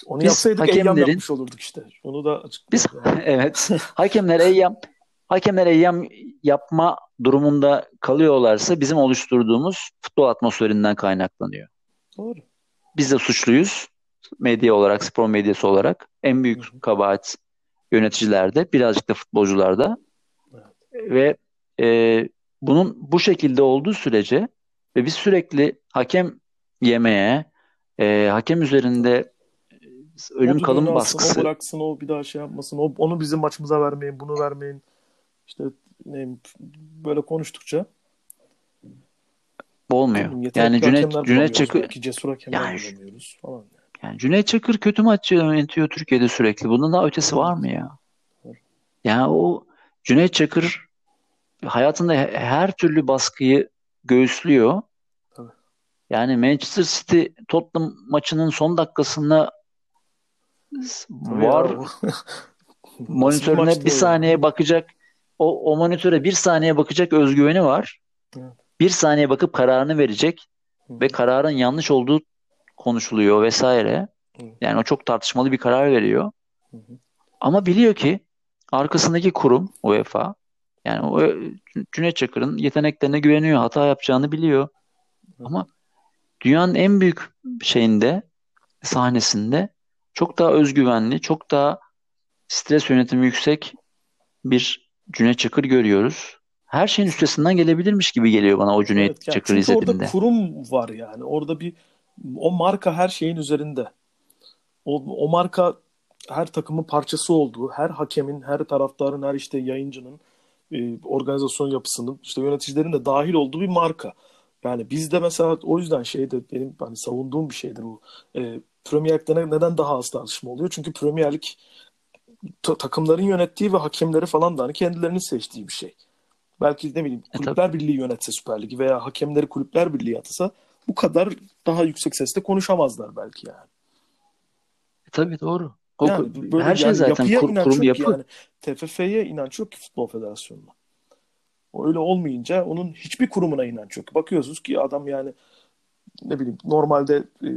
Onu biz yapsaydık hakemlerin, Eyyam yapmış olurduk işte. Onu da. Biz yani. evet. hakemler Eyyam hakemler Eyyam yapma durumunda kalıyorlarsa bizim oluşturduğumuz futbol atmosferinden kaynaklanıyor. Doğru. Biz de suçluyuz. Medya olarak, spor medyası olarak. En büyük Hı-hı. kabahat yöneticilerde, birazcık da futbolcularda. Evet. Ve e, bunun bu şekilde olduğu sürece ve biz sürekli hakem yemeye, e, hakem üzerinde ölüm kalım baskısı. O bıraksın, o bir daha şey yapmasın, o, onu bizim maçımıza vermeyin, bunu vermeyin. İşte ne böyle konuştukça olmuyor. Yani Cüneyt, Cüneyt Çakır yani, falan. Yani Cüneyt Çakır kötü maç yönetiyor Türkiye'de sürekli. Bunun daha ötesi var mı ya? Yani o Cüneyt Çakır hayatında her türlü baskıyı göğüslüyor. Yani Manchester City Tottenham maçının son dakikasında var monitörüne bir saniye bakacak o, o monitöre bir saniye bakacak özgüveni var. Evet. Bir saniye bakıp kararını verecek Hı. ve kararın yanlış olduğu konuşuluyor vesaire. Yani o çok tartışmalı bir karar veriyor. Hı hı. Ama biliyor ki arkasındaki kurum UEFA yani o Cüneyt Çakır'ın yeteneklerine güveniyor. Hata yapacağını biliyor. Hı. Ama dünyanın en büyük şeyinde sahnesinde çok daha özgüvenli, çok daha stres yönetimi yüksek bir Cüneyt Çakır görüyoruz. Her şeyin üstesinden gelebilirmiş gibi geliyor bana o Cüneyt evet, yani Çakır izlediğimde. Orada kurum var yani. Orada bir o marka her şeyin üzerinde. O, o marka her takımın parçası olduğu, her hakemin, her taraftarın, her işte yayıncının, e, organizasyon yapısının, işte yöneticilerin de dahil olduğu bir marka. Yani bizde mesela o yüzden şeyde benim hani savunduğum bir şeydir bu. E, Premier Lig'de neden daha az tartışma oluyor? Çünkü Premier Lig ta- takımların yönettiği ve hakemleri falan da hani kendilerinin seçtiği bir şey. Belki ne bileyim e, Kulüpler e, Birliği yönetse Süper Ligi veya hakemleri Kulüpler Birliği atasa bu kadar daha yüksek sesle konuşamazlar belki yani. E, tabii doğru. O, yani böyle her şey yani zaten yapıya kur, kurum yapı. Yani. TFF'ye inanç yok ki Futbol Federasyonu'na. Öyle olmayınca onun hiçbir kurumuna inanç yok. Bakıyorsunuz ki adam yani ne bileyim normalde e,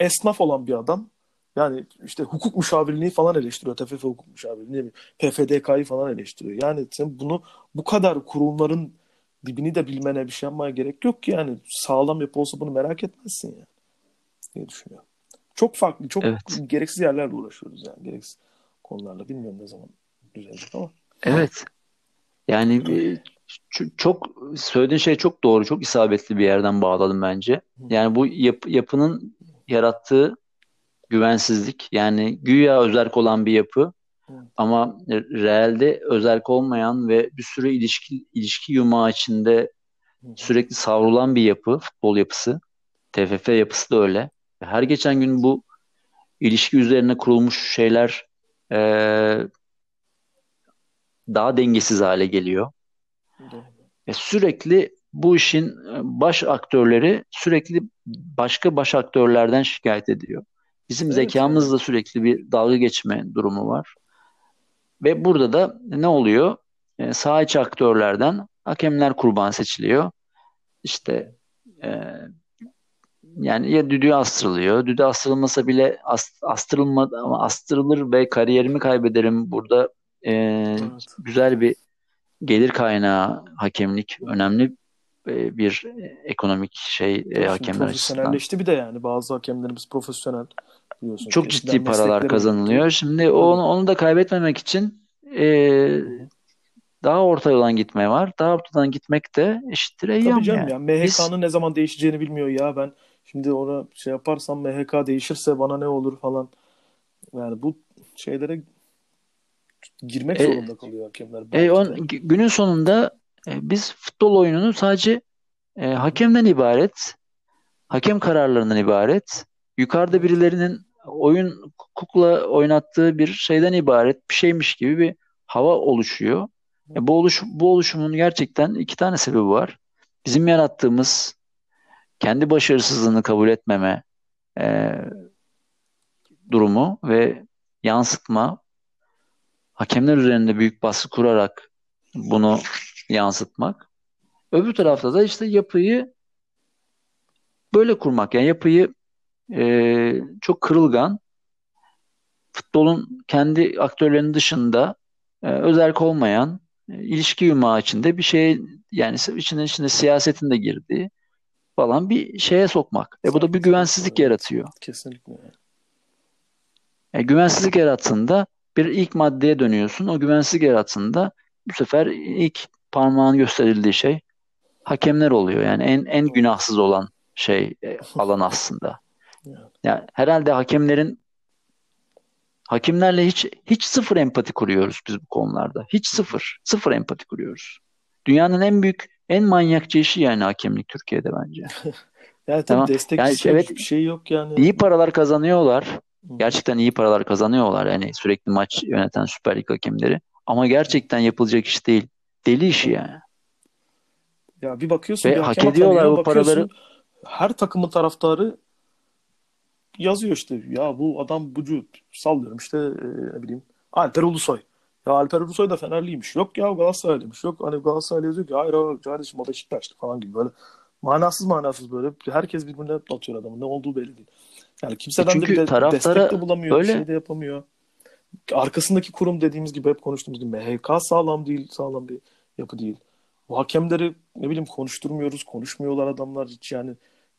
esnaf olan bir adam yani işte hukuk müşavirliği falan eleştiriyor. TFF hukuk müşavirliği, PFDK'yı falan eleştiriyor. Yani sen bunu bu kadar kurumların dibini de bilmene bir şey yapmaya gerek yok ki yani sağlam yapı olsa bunu merak etmezsin yani. Diye düşünüyorum. Çok farklı, çok evet. gereksiz yerlerle uğraşıyoruz yani. Gereksiz konularla. Bilmiyorum ne zaman düzelecek ama. Evet. Yani çok söylediğin şey çok doğru, çok isabetli bir yerden bağladım bence. Yani bu yap, yapının yarattığı güvensizlik yani güya özerk olan bir yapı evet. ama realde özerk olmayan ve bir sürü ilişki ilişki yumağı içinde sürekli savrulan bir yapı, futbol yapısı. TFF yapısı da öyle. Her geçen gün bu ilişki üzerine kurulmuş şeyler e, daha dengesiz hale geliyor. Ve sürekli bu işin baş aktörleri sürekli başka baş aktörlerden şikayet ediyor. Bizim evet, zekamızla sürekli bir dalga geçme durumu var. Ve burada da ne oluyor? E, sağ içi aktörlerden hakemler kurban seçiliyor. İşte e, yani ya düdüğü astırılıyor. Düdüğü astırılmasa bile ast, ama astırılır ve kariyerimi kaybederim. Burada e, Evet. güzel bir gelir kaynağı hakemlik önemli e, bir ekonomik şey e, Tabii hakemler açısından. profesyonelleşti bir de yani. Bazı hakemlerimiz profesyonel biliyorsun. Çok ciddi paralar kazanılıyor. Şimdi Tabii. onu, onu da kaybetmemek için e, daha orta yoldan gitme var. Daha ortadan gitmek de eşittir Tabii eyyam canım yani. ya Biz MHK'nın ne zaman değişeceğini bilmiyor ya ben şimdi ona şey yaparsam MHK değişirse bana ne olur falan. Yani bu şeylere girmek e, zorunda kalıyor hakemler e, on, günün sonunda e, biz futbol oyununu sadece e, hakemden ibaret, hakem kararlarından ibaret, yukarıda birilerinin oyun kukla oynattığı bir şeyden ibaret bir şeymiş gibi bir hava oluşuyor. E, bu oluş bu oluşumun gerçekten iki tane sebebi var. Bizim yarattığımız kendi başarısızlığını kabul etmeme e, durumu ve yansıtma, hakemler üzerinde büyük baskı kurarak bunu yansıtmak. Öbür tarafta da işte yapıyı böyle kurmak. Yani yapıyı e, çok kırılgan, futbolun kendi aktörlerinin dışında e, özerk olmayan, e, ilişki yumağı içinde bir şey yani içinde içinde siyasetin de girdiği falan bir şeye sokmak. E bu da bir güvensizlik evet. yaratıyor. Kesinlikle. yani. E, güvensizlik yarattığında bir ilk maddeye dönüyorsun. O güvensizlik yarattığında bu sefer ilk parmağın gösterildiği şey hakemler oluyor. Yani en en günahsız olan şey e, alan aslında. Yani. Yani herhalde hakemlerin hakemlerle hiç hiç sıfır empati kuruyoruz biz bu konularda. Hiç sıfır. Sıfır empati kuruyoruz. Dünyanın en büyük, en manyakça işi yani hakemlik Türkiye'de bence. Yani Tamam. Yani destekçisi evet hiçbir şey yok yani. iyi paralar kazanıyorlar. Gerçekten iyi paralar kazanıyorlar. Yani sürekli maç yöneten Süper Lig hakemleri. Ama gerçekten yapılacak iş değil. Deli işi yani. Ya bir bakıyorsun Ve bir hak ediyorlar bu paraları. her takımın taraftarı yazıyor işte ya bu adam bucu sallıyorum işte e, ne bileyim Alper Ulusoy. Ya Alper Ulusoy da Fenerliymiş. Yok ya Galatasaraylıymış. Yok hani Galatasaraylı yazıyor ki hayır o kardeşim o Beşiktaşlı falan gibi böyle manasız manasız böyle herkes birbirine atıyor adamın ne olduğu belli değil. Yani E kimseden de bir çünkü de taraftara destek de bulamıyor, bir öyle şey de yapamıyor. Arkasındaki kurum dediğimiz gibi hep konuştuğumuz gibi MHK sağlam değil, sağlam bir yapı değil. Bu hakemleri ne bileyim konuşturmuyoruz, konuşmuyorlar adamlar hiç yani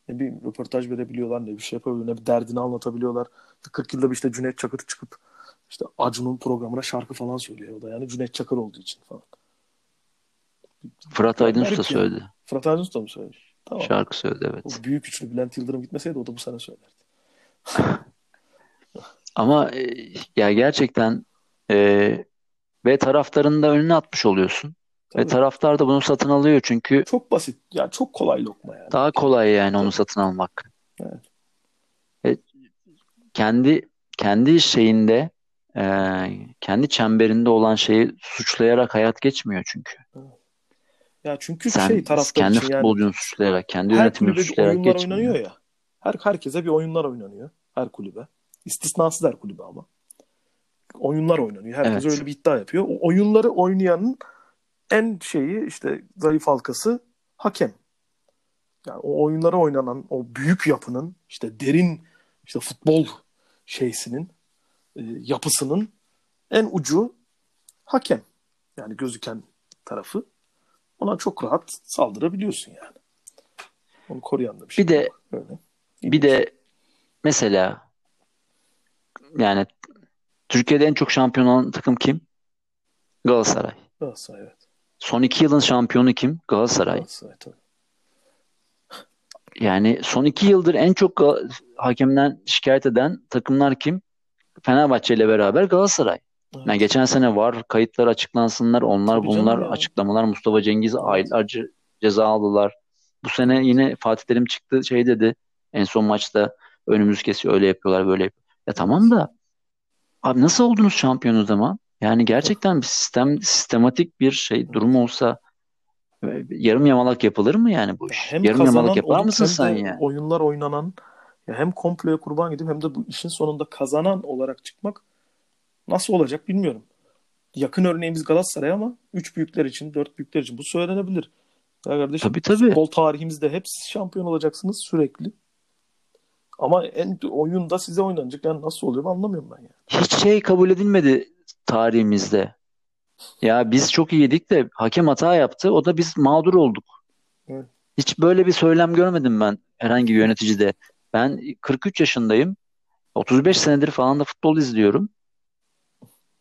ne bir röportaj verebiliyorlar, ne bir şey yapabiliyorlar, ne bir derdini anlatabiliyorlar. 40 yılda bir işte Cüneyt Çakır çıkıp işte Acun'un programına şarkı falan söylüyor o da yani Cüneyt Çakır olduğu için falan. Fırat da garip yani. söyledi. Fırat Aydınus da mı söylemiş? Tamam. Şarkı söyledi O evet. büyük üçlü Bülent Yıldırım gitmeseydi o da bu sene söylerdi. Ama e, ya gerçekten e, ve taraftarını da önüne atmış oluyorsun. Ve Tabii. taraftar da bunu satın alıyor çünkü Çok basit. Ya çok kolay lokma yani daha kolay yani onu satın almak. Evet. E, kendi kendi şeyinde e, kendi çemberinde olan şeyi suçlayarak hayat geçmiyor çünkü. Ya çünkü Sen şey taraftar kendi için yani futbolcunu suçlayarak, kendi her yönetimini kulübe bir suçlayarak oyunlar geçmiyor. oynanıyor ya. Her herkese bir oyunlar oynanıyor. Her kulübe. İstisnasız her kulübe ama. Oyunlar oynanıyor. Herkes Evet. öyle bir iddia yapıyor. O oyunları oynayanın en şeyi işte zayıf halkası hakem. Yani o oyunlara oynanan o büyük yapının işte derin işte futbol şeysinin e, yapısının en ucu hakem. Yani gözüken tarafı. Ona çok rahat saldırabiliyorsun yani. Onu koruyan da bir şey Bir de. Öyle. bir de mesela yani Türkiye'de en çok şampiyon olan takım kim? Galatasaray. Galatasaray evet. Son iki yılın şampiyonu kim? Galatasaray. Galatasaray tabii. Yani son iki yıldır en çok hakemden şikayet eden takımlar kim? Fenerbahçe ile beraber Galatasaray. Yani Evet. geçen sene var kayıtlar açıklansınlar. Onlar Tabii bunlar ya. açıklamalar. Mustafa Cengiz aylarca ceza aldılar. Bu sene yine Fatih Terim çıktı şey dedi. En son maçta önümüz kesiyor öyle yapıyorlar böyle yapıyor. Ya tamam da abi nasıl oldunuz şampiyon o zaman? Yani gerçekten bir sistem sistematik bir şey durum olsa e, yarım yamalak yapılır mı yani bu Ya iş? hem Yarım yamalak yapar mısın sen ya? oyunlar oynanan ya hem komploya kurban gidip hem de bu işin sonunda kazanan olarak çıkmak nasıl olacak bilmiyorum. Yakın örneğimiz Galatasaray ama üç büyükler için, dört büyükler için bu söylenebilir. Ya kardeşim Tabii tabii. futbol tarihimizde hep siz şampiyon olacaksınız sürekli. Ama en oyunda size oynanacak yani nasıl oluyor anlamıyorum ben yani. Hiç şey kabul edilmedi tarihimizde. Ya biz çok iyiydik de hakem hata yaptı. O da biz mağdur olduk. Evet. Hiç böyle bir söylem görmedim ben herhangi bir yöneticide. Ben 43 yaşındayım. 35 senedir falan da futbol izliyorum.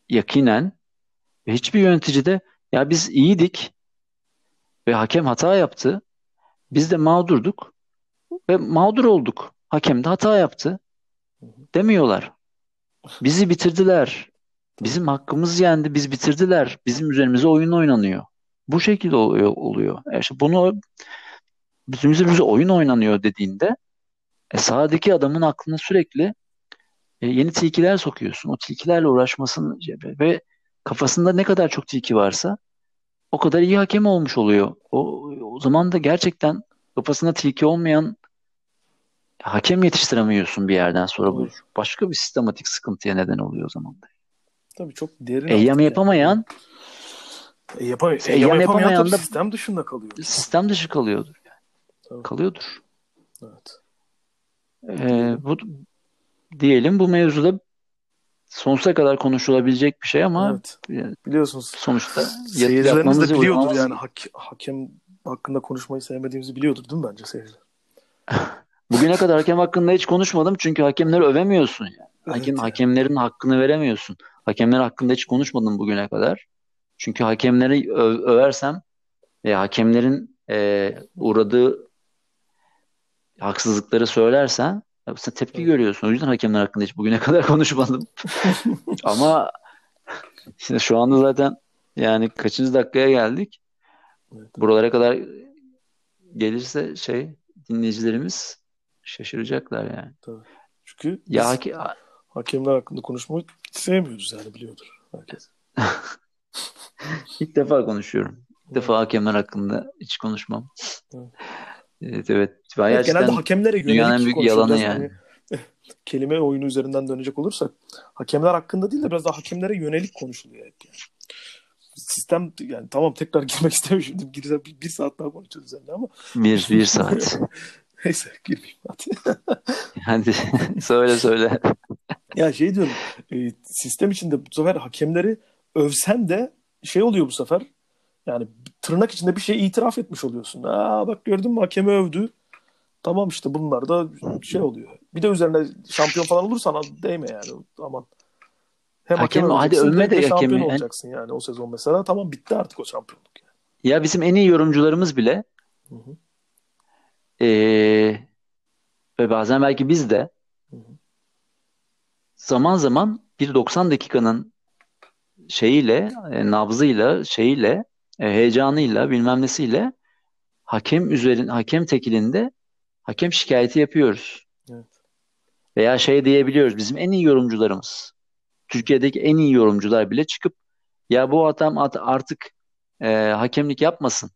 Yakinen. Hiçbir yöneticide ya biz iyiydik ve hakem hata yaptı. Biz de mağdurduk ve mağdur olduk. Hakem de hata yaptı demiyorlar. Bizi bitirdiler. Bizim hakkımız yendi. Biz bitirdiler. Bizim üzerimize oyun oynanıyor. Bu şekilde oluyor. oluyor. E işte bunu bizim üzerimize oyun oynanıyor dediğinde e, sahadaki adamın aklına sürekli e, yeni tilkiler sokuyorsun. O tilkilerle uğraşmasın ve kafasında ne kadar çok tilki varsa o kadar iyi hakem olmuş oluyor. O, o zaman da gerçekten kafasında tilki olmayan hakem yetiştiremiyorsun bir yerden sonra. Bu başka bir sistematik sıkıntıya neden oluyor o zaman da. Tabii çok derin. Eyyam yapamayan e, yapam eyyam yapamayan, yapamayan da sistem dışında kalıyor. Sistem dışı kalıyordur. Yani. Tabii. Kalıyordur. Evet. Ee, bu diyelim bu mevzuda sonsuza kadar konuşulabilecek bir şey ama Evet. yani Biliyorsunuz sonuçta seyircilerimiz de biliyordur uygulamamız- yani hak- hakem hakkında konuşmayı sevmediğimizi biliyordur değil mi bence seyirciler? Bugüne kadar hakem hakkında hiç konuşmadım çünkü hakemleri övemiyorsun yani. Evet Hakem, yani. hakemlerin hakkını veremiyorsun. Hakemler hakkında hiç konuşmadım bugüne kadar. Çünkü hakemleri ö- översem ve hakemlerin e, uğradığı haksızlıkları söylersen sen tepki görüyorsun. O yüzden hakemler hakkında hiç bugüne kadar konuşmadım. Ama işte şu anda zaten yani kaçıncı dakikaya geldik. Buralara kadar gelirse şey dinleyicilerimiz şaşıracaklar yani. Çünkü biz Ya hake- hakemler hakkında konuşmayı sevmiyoruz yani biliyordur herkes. ilk defa konuşuyorum. İlk defa hakemler hakkında hiç konuşmam. Evet. Evet. Ben Evet, genelde hakemlere yönelik dünyanın en büyük yalanı yani. hani kelime oyunu üzerinden dönecek olursak hakemler hakkında değil de biraz daha hakemlere yönelik konuşuluyor hep yani. Sistem yani tamam tekrar girmek istemiyorum girse bir, bir saat daha konuşacağız üzerine ama bir, bir saat. neyse girmeyeyim hadi. Hadi söyle söyle. Ya şey diyorum e, sistem içinde bu sefer hakemleri övsen de şey oluyor bu sefer yani tırnak içinde bir şey itiraf etmiş oluyorsun. Aa bak gördün mü hakemi övdü. Tamam işte bunlar da şey oluyor. Bir de üzerine şampiyon falan olursan değme yani aman. Hem Hakem- hakem hadi övme hem de şampiyon hakemi. olacaksın yani o sezon mesela. Tamam bitti artık o şampiyonluk. Yani. Ya bizim en iyi yorumcularımız bile Hı hı. eee, ve bazen belki biz de. Zaman zaman bir 90 dakikanın şeyiyle, e, nabzıyla, şeyiyle, e, heyecanıyla, bilmem nesiyle hakem üzerin hakem tekilinde hakem şikayeti yapıyoruz. Evet. Veya şey diyebiliyoruz. Bizim en iyi yorumcularımız. Türkiye'deki en iyi yorumcular bile çıkıp ya bu adam artık e, hakemlik yapmasın.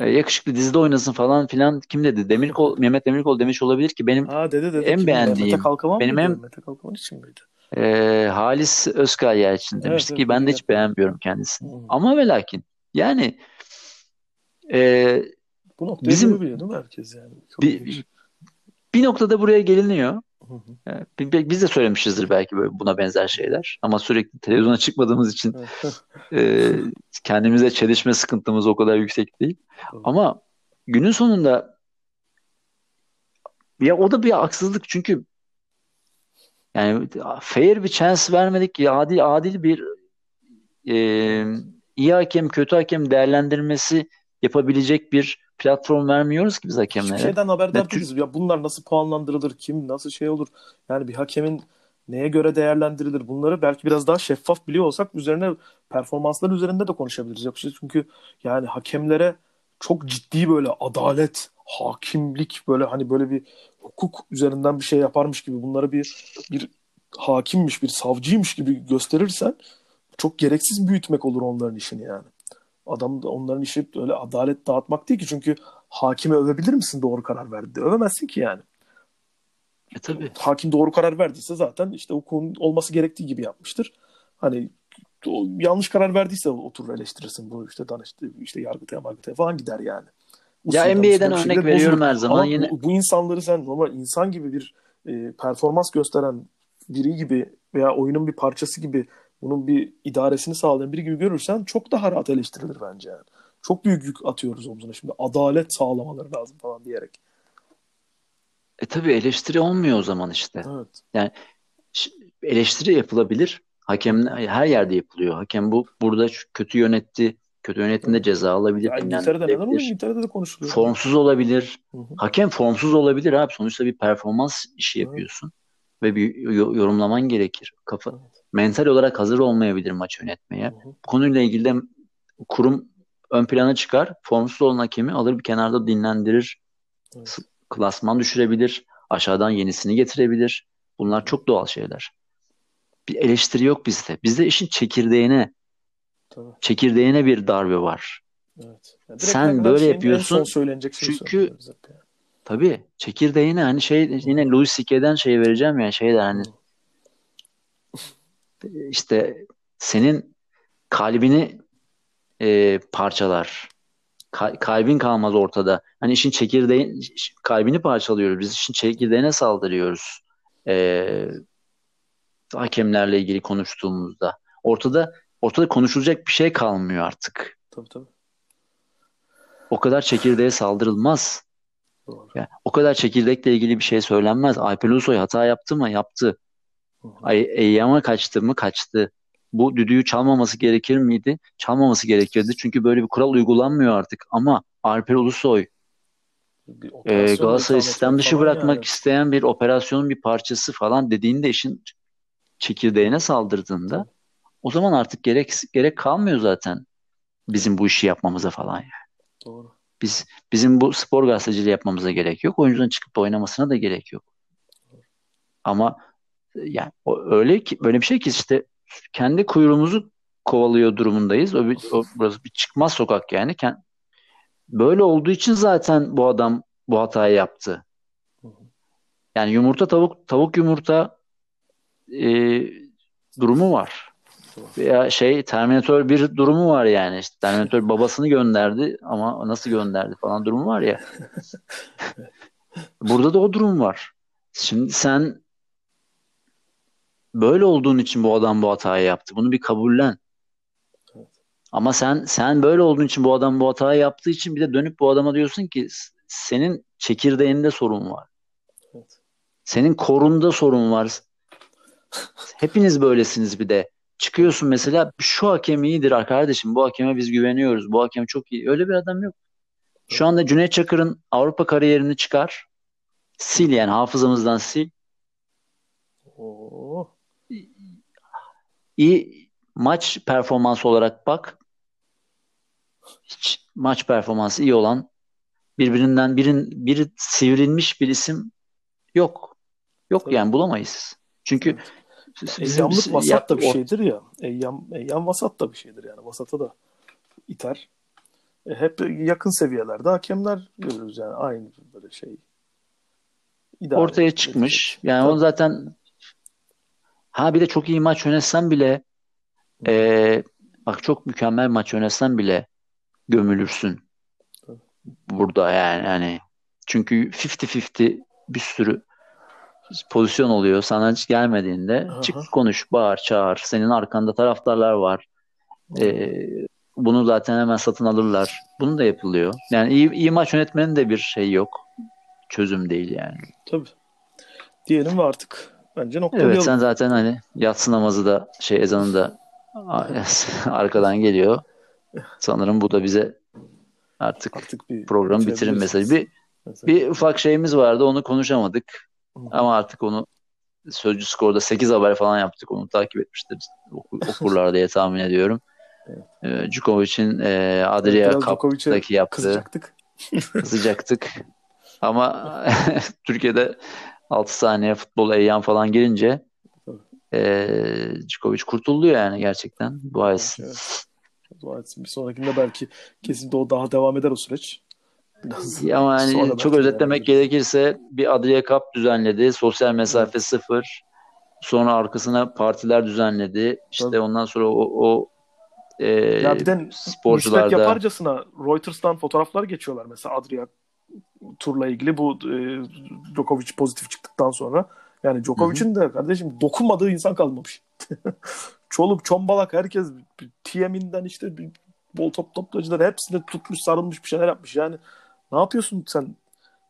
E, yakışıklı dizide oynasın falan filan kim dedi? Demirkol, Mehmet Demirkol demiş olabilir ki benim Ha dede dede. En beğendiğim, Mete Kalkavan benim en- Mete Kalkavan için miydi? e, Halis Özkaya için demişti Evet, ki evet, ben de evet. hiç beğenmiyorum kendisini. Hı. Ama ve lakin yani e, Bu noktayı Bizim- biliyor değil mi herkes yani? Çok bir, ilginç. bir noktada buraya geliniyor. Hı hı. E, bi- Biz de söylemişizdir belki böyle buna benzer şeyler. Ama sürekli televizyona çıkmadığımız için e, kendimize çelişme sıkıntımız o kadar yüksek değil. Ama günün sonunda ya o da bir haksızlık çünkü yani fair bir chance vermedik ki adil adil bir e, iyi hakem kötü hakem değerlendirmesi yapabilecek bir platform vermiyoruz ki biz Hiçbir hakemlere. şeyden haberdar Türk- değiliz. Ya bunlar nasıl puanlandırılır? Kim nasıl şey olur? Yani bir hakemin neye göre değerlendirilir? Bunları belki biraz daha şeffaf biliyor olsak üzerine performanslar üzerinde de konuşabiliriz. Yapacağız. Çünkü yani hakemlere çok ciddi böyle adalet, hakimlik böyle hani böyle bir hukuk üzerinden bir şey yaparmış gibi bunları bir bir hakimmiş, bir savcıymış gibi gösterirsen çok gereksiz büyütmek olur onların işini yani. Adam da onların işi öyle adalet dağıtmak değil ki çünkü hakimi övebilir misin doğru karar verdi? Övemezsin ki yani. E, tabii. Hakim doğru karar verdiyse zaten işte hukukun olması gerektiği gibi yapmıştır. Hani yanlış karar verdiyse oturur eleştirirsin bu işte danıştı işte yargıtaya margıtaya falan gider yani. Ya NBA'den örnek veriyorum her zaman. Ama yine bu, bu insanları sen normal insan gibi bir e, performans gösteren biri gibi veya oyunun bir parçası gibi bunun bir idaresini sağlayan biri gibi görürsen çok daha rahat eleştirilir bence yani. Çok büyük yük atıyoruz omzuna şimdi. Adalet sağlamaları lazım falan diyerek. E tabii eleştiri olmuyor o zaman işte. Evet. Yani eleştiri yapılabilir. Hakem her yerde yapılıyor. Hakem bu burada kötü yönetti. Kötü yönettiğinde ceza alabilir. Ya İngiltere'de neden dinlendirilebilir. İngiltere'de de konuşuluyor. Formsuz olabilir. Hı hı. Hakem formsuz olabilir abi. Sonuçta bir performans işi yapıyorsun. Ve bir yo- yorumlaman gerekir. Kafa, mental olarak hazır olmayabilir maç yönetmeye. Hı hı. Konuyla ilgili de kurum ön plana çıkar. Formsuz olan hakemi alır bir kenarda dinlendirir. S- Klasman düşürebilir. Aşağıdan yenisini getirebilir. Bunlar çok doğal şeyler. Bir eleştiri yok bizde. Bizde işin çekirdeğine, Tabii. çekirdeğine bir darbe var. Evet. Ya direkt Sen böyle yapıyorsun. Çünkü- yani. Tabii çekirdeğine hani şey yine Louis C.K.'den şey vereceğim ya şey der hani işte senin kalbini e, parçalar. Ka- kalbin kalmaz ortada. Hani işin çekirdeği kalbini parçalıyoruz. Biz işin çekirdeğine saldırıyoruz. E, hakemlerle ilgili konuştuğumuzda. Ortada ortada konuşulacak bir şey kalmıyor artık. Tabii tabii. O kadar çekirdeğe saldırılmaz. Doğru. Yani o kadar çekirdekle ilgili bir şey söylenmez. Alper Ulusoy hata yaptı mı? Yaptı. Eyyam'a kaçtı mı? Kaçtı. Bu düdüğü çalmaması gerekir miydi? Çalmaması gerekirdi. Çünkü böyle bir kural uygulanmıyor artık. Ama Alper Ulusoy e, Galatasaray'ı sistem dışı bırakmak yani. isteyen bir operasyonun bir parçası falan dediğinde işin çekirdeğine saldırdığında o zaman artık gerek gerek kalmıyor zaten bizim bu işi yapmamıza falan. yani. Doğru. Biz bizim bu spor gazeteciliği yapmamıza gerek yok. Oyuncunun çıkıp oynamasına da gerek yok. Ama e, yani öyle ki böyle bir şey ki işte kendi kuyruğumuzu kovalıyor durumundayız. O, bir, o burası bir çıkmaz sokak yani. Böyle olduğu için zaten bu adam bu hatayı yaptı. Yani yumurta tavuk tavuk yumurta e, durumu var. Veya şey Terminator bir durumu var yani. İşte Terminator babasını gönderdi ama nasıl gönderdi falan durumu var ya. Burada da o durum var. Şimdi sen böyle olduğun için bu adam bu hatayı yaptı. Bunu bir kabullen. Evet. Ama sen sen böyle olduğun için bu adam bu hatayı yaptığı için bir de dönüp bu adama diyorsun ki "S- senin çekirdeğinde sorun var. Evet. Senin korunda sorun var. Hepiniz böylesiniz bir de. Çıkıyorsun mesela şu hakem iyidir kardeşim. Bu hakeme biz güveniyoruz. Bu hakem çok iyi. Öyle bir adam yok. Şu anda Cüneyt Çakır'ın Avrupa kariyerini çıkar. Sil yani hafızamızdan sil. Oo. İyi maç performansı olarak bak. Hiç maç performansı iyi olan birbirinden birin biri sivrilmiş bir isim yok. Yok Tabii. yani bulamayız. Çünkü bizim- Eyyamlık bizim- vasat da bir ya- o- şeydir ya. Eyyam, eyyam vasat da bir şeydir yani. Vasata da iter. E, hep yakın seviyelerde hakemler görüyoruz yani. Aynı böyle şey. İdare ortaya edecek. çıkmış. Yani Tabii. o zaten ha bir de çok iyi maç yönetsen bile e, bak çok mükemmel maç yönetsen bile gömülürsün. Tabii. Burada yani hani çünkü 50-50 bir sürü pozisyon oluyor. Sana hiç gelmediğinde Aha. çık konuş, bağır, çağır. Senin arkanda taraftarlar var. E, bunu zaten hemen satın alırlar. Bunu da yapılıyor. Yani iyi, iyi maç yönetmenin de bir şey yok. Çözüm değil yani. Tabii. Diyelim ve artık bence noktalayalım. Evet sen zaten hani yatsı namazı da şey ezanı da arkadan geliyor. Sanırım bu da bize artık Artık bir programı bitirin mesajı. Bir, bir ufak şeyimiz vardı onu konuşamadık. Ama artık onu Sözcü Skor'da 8 haber falan yaptık. Onu takip etmiştir oku- okurlar diye tahmin ediyorum. Ee, Djokovic'in e, Adria Cup'taki yaptığı Kızacaktık. sıcaktık. Ama Türkiye'de 6 saniye futbol eyyam falan girince e, Djokovic kurtuldu yani gerçekten. Dua etsin. Evet. Dua etsin. Bir sonrakinde belki kesin de o daha devam eder o süreç. Ama yani sonra çok özetlemek ederiz. gerekirse bir Adria Cup düzenledi. Sosyal mesafe sıfır. Sonra arkasına partiler düzenledi. İşte Tabii. ondan sonra o, o e, Ya bir de sporcularda yaparcasına Reuters'tan fotoğraflar geçiyorlar mesela Adria turla ilgili bu e, Djokovic pozitif çıktıktan sonra. Yani Djokovic'in de kardeşim dokunmadığı insan kalmamış. Çoluk, çombalak herkes TM'inden işte bol top toplayıcılar hepsini tutmuş sarılmış bir şeyler yapmış. Yani ne yapıyorsun sen?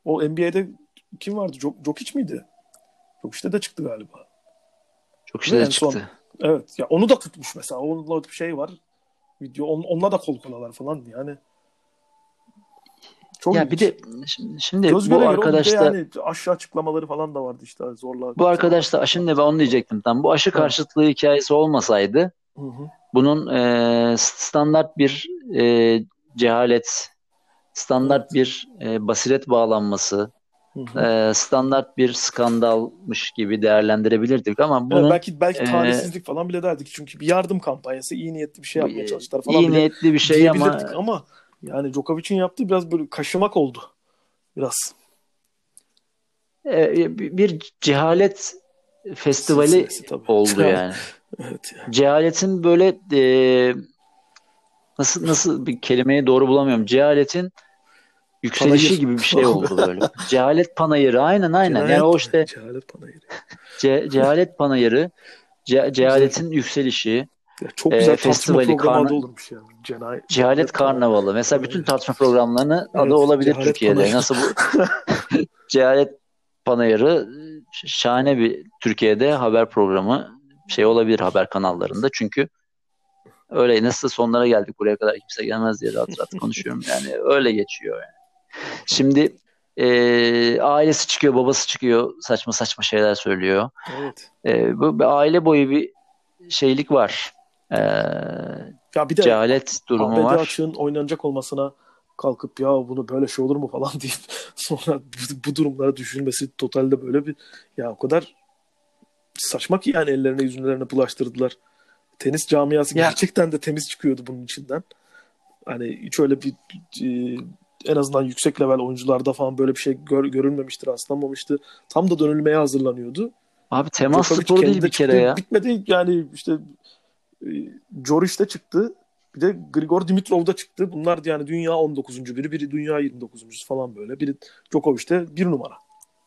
O NBA'de kim vardı? Jok Jokic miydi? Jokic'te de çıktı galiba. çok işte Ve de en son- çıktı. Evet. Ya onu da tutmuş mesela. Onunla bir şey var. Video. On, onunla da kol kolalar falan yani. Çok Ya ilginç. bir de şimdi, şimdi Göz bu göre göre arkadaş bir de da yani aşağı açıklamaları falan da vardı işte zorla. bu arkadaş da şimdi ben onu diyecektim tam. Bu aşı Evet. karşıtlığı hikayesi olmasaydı Hı hı. bunun e, standart bir e, cehalet, standart bir e, basiret bağlanması, e, standart bir skandalmış gibi değerlendirebilirdik ama Evet, bunun belki belki e, talihsizlik falan bile derdik. Çünkü bir yardım kampanyası, iyi niyetli bir şey yapmaya çalıştılar falan iyi niyetli bir şey ama ama yani Djokovic'in yaptığı biraz böyle kaşımak oldu. Biraz. e, bir cehalet festivali tabii. oldu yani. Evet. ya. Cehaletin böyle e, nasıl nasıl bir kelimeyi doğru bulamıyorum. Cehaletin yükselişi Panayır. gibi bir şey oldu böyle. Cehalet panayırı aynen aynen. Yani o işte Cehalet panayırı. ce- cehalet panayırı, ce- cehaletin yükselişi, Ya çok güzel tartışma festivali, karna- olurmuş yani. Cenayet, cehalet karnavalı. Mesela bütün tartışma programlarının Evet, adı olabilir cehalet Türkiye'de. panayırı. Nasıl bu cehalet panayırı şahane bir Türkiye'de haber programı şey olabilir haber kanallarında. Çünkü öyle nasıl sonlara geldik buraya kadar kimse gelmez diye rahat rahat konuşuyorum. Yani öyle geçiyor yani. Şimdi e, ailesi çıkıyor, babası çıkıyor, saçma saçma şeyler söylüyor. Evet. E, bu bir aile boyu bir şeylik var. E, Ya bir de cehalet durumu ABD var. açığın oynanacak olmasına kalkıp ya bunu böyle şey olur mu falan deyip sonra bu, bu durumlara düşülmesi totalde böyle bir ya o kadar saçma ki yani ellerine yüzlerine bulaştırdılar. Tenis camiası Ya- gerçekten de temiz çıkıyordu bunun içinden. Hani hiç öyle bir e, en azından yüksek level oyuncularda falan böyle bir şey gör, görülmemiştir, rastlanmamıştı. Tam da dönülmeye hazırlanıyordu. Abi temas Djokovic sporu değil bir kere çıktı. ya. Bitmedi yani işte e, Joric de çıktı. Bir de Grigor Dimitrov da çıktı. Bunlar yani dünya 19. biri, biri dünya 29. falan böyle. Biri Djokovic de bir numara.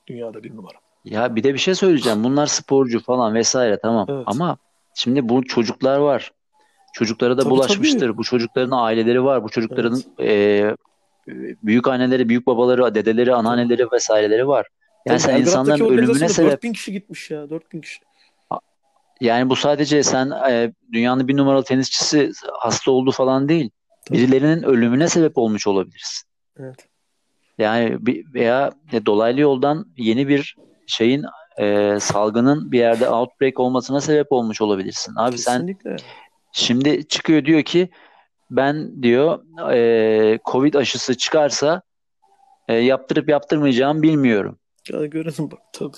Dünyada bir numara. Ya bir de bir şey söyleyeceğim. Bunlar sporcu falan vesaire tamam. Evet. Ama şimdi bu çocuklar var. Çocuklara da Tabii, bulaşmıştır. Bu çocukların aileleri var. Bu çocukların e, büyük anneleri, büyük babaları, dedeleri, anneanneleri vesaireleri var. Yani sen Belgrad'daki insanların ölümüne sebep. 4000 kişi gitmiş ya. 4000 kişi. Yani bu sadece sen e, dünyanın bir numaralı tenisçisi hasta oldu falan değil. Birilerinin ölümüne sebep olmuş olabilirsin. Evet. Yani bir, veya dolaylı yoldan yeni bir şeyin e, salgının bir yerde outbreak olmasına sebep olmuş olabilirsin. Abi sen Kesinlikle. şimdi çıkıyor diyor ki ben diyor e, Covid aşısı çıkarsa e, yaptırıp yaptırmayacağımı bilmiyorum. Ya görelim bak. Tabii.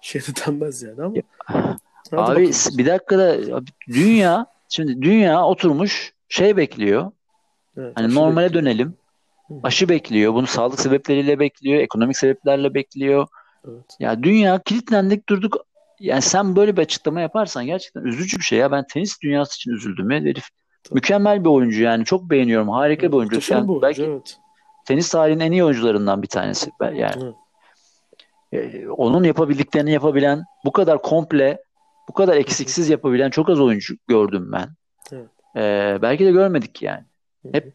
Şey de denmez yani ama. Hadi Abi bakalım. bir dakika da dünya şimdi dünya oturmuş şey bekliyor. Evet, Hani normale bekliyor. dönelim. Hı. Aşı bekliyor. Bunu sağlık sebepleriyle bekliyor. Ekonomik sebeplerle bekliyor. Evet. Ya dünya kilitlendik durduk. Yani sen böyle bir açıklama yaparsan gerçekten üzücü bir şey ya. Ben tenis dünyası için üzüldüm ya. Herif Tabii. mükemmel bir oyuncu yani. Çok beğeniyorum. Harika bir oyuncu. Yani bir oyuncu, belki evet. tenis tarihinin en iyi oyuncularından bir tanesi. Yani Evet. e, onun yapabildiklerini yapabilen, bu kadar komple, bu kadar eksiksiz yapabilen çok az oyuncu gördüm ben. Evet. E, belki de görmedik yani. Hep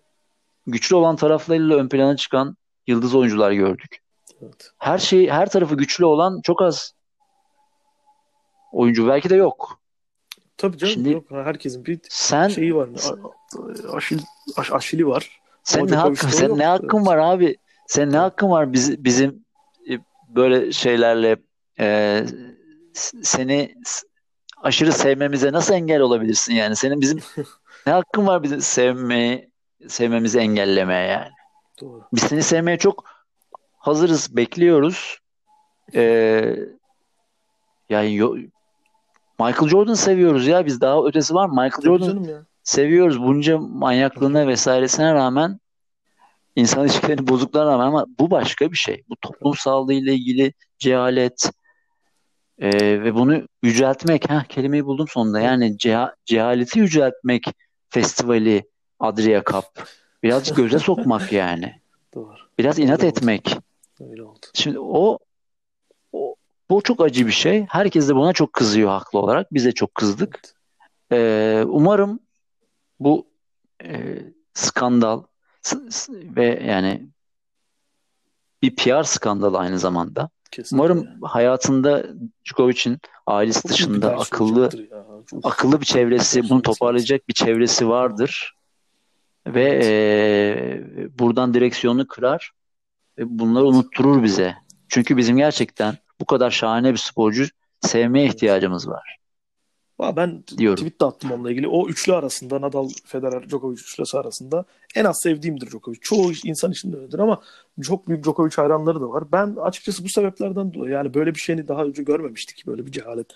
güçlü olan taraflarıyla ön plana çıkan yıldız oyuncular gördük. Evet. Her şey, her tarafı güçlü olan çok az oyuncu belki de yok. Tabii canım Şimdi- yok. Herkesin bir Sen şeyi var. Aşil, aş, aşili var. sen ne hakkın sen yok. ne hakkın Evet. var abi? Sen ne hakkın var biz, bizim e, böyle şeylerle e, seni aşırı sevmemize nasıl engel olabilirsin yani? Senin bizim ne hakkın var bizi sevmeyi sevmemizi engellemeye yani? Doğru. Biz seni sevmeye çok hazırız, bekliyoruz. Ee, yani yo- Michael Jordan seviyoruz ya. Biz daha ötesi var mı? Michael Jordan seviyoruz. Bunca manyaklığına vesairesine rağmen insan ilişkilerini bozuklarına rağmen ama bu başka bir şey. Bu toplum sağlığı ile ilgili cehalet ee, ve bunu yüceltmek. Ha kelimeyi buldum sonunda. Yani ceha- cehaleti yüceltmek festivali, Adria Cup. Birazcık göze sokmak yani. Doğru. Biraz inat oldu. etmek. Öyle oldu. Şimdi o, o bu çok acı bir şey. Herkes de buna çok kızıyor haklı olarak. Biz de çok kızdık. Evet. Ee, umarım bu e, skandal ve yani bir PR skandalı aynı zamanda. Kesinlikle. Umarım hayatında Djokovic'in ailesi Çok dışında akıllı akıllı bir çevresi, bunu toparlayacak bir çevresi vardır ve Evet. e, buradan direksiyonu kırar bunları unutturur bize. Çünkü bizim gerçekten bu kadar şahane bir sporcu sevmeye ihtiyacımız var ben diyorum. tweet de attım onunla ilgili. O üçlü arasında Nadal, Federer, Djokovic üçlüsü arasında en az sevdiğimdir Djokovic. Çoğu insan için de öyledir ama çok büyük Djokovic hayranları da var. Ben açıkçası bu sebeplerden dolayı yani böyle bir şeyini daha önce görmemiştik. Böyle bir cehalet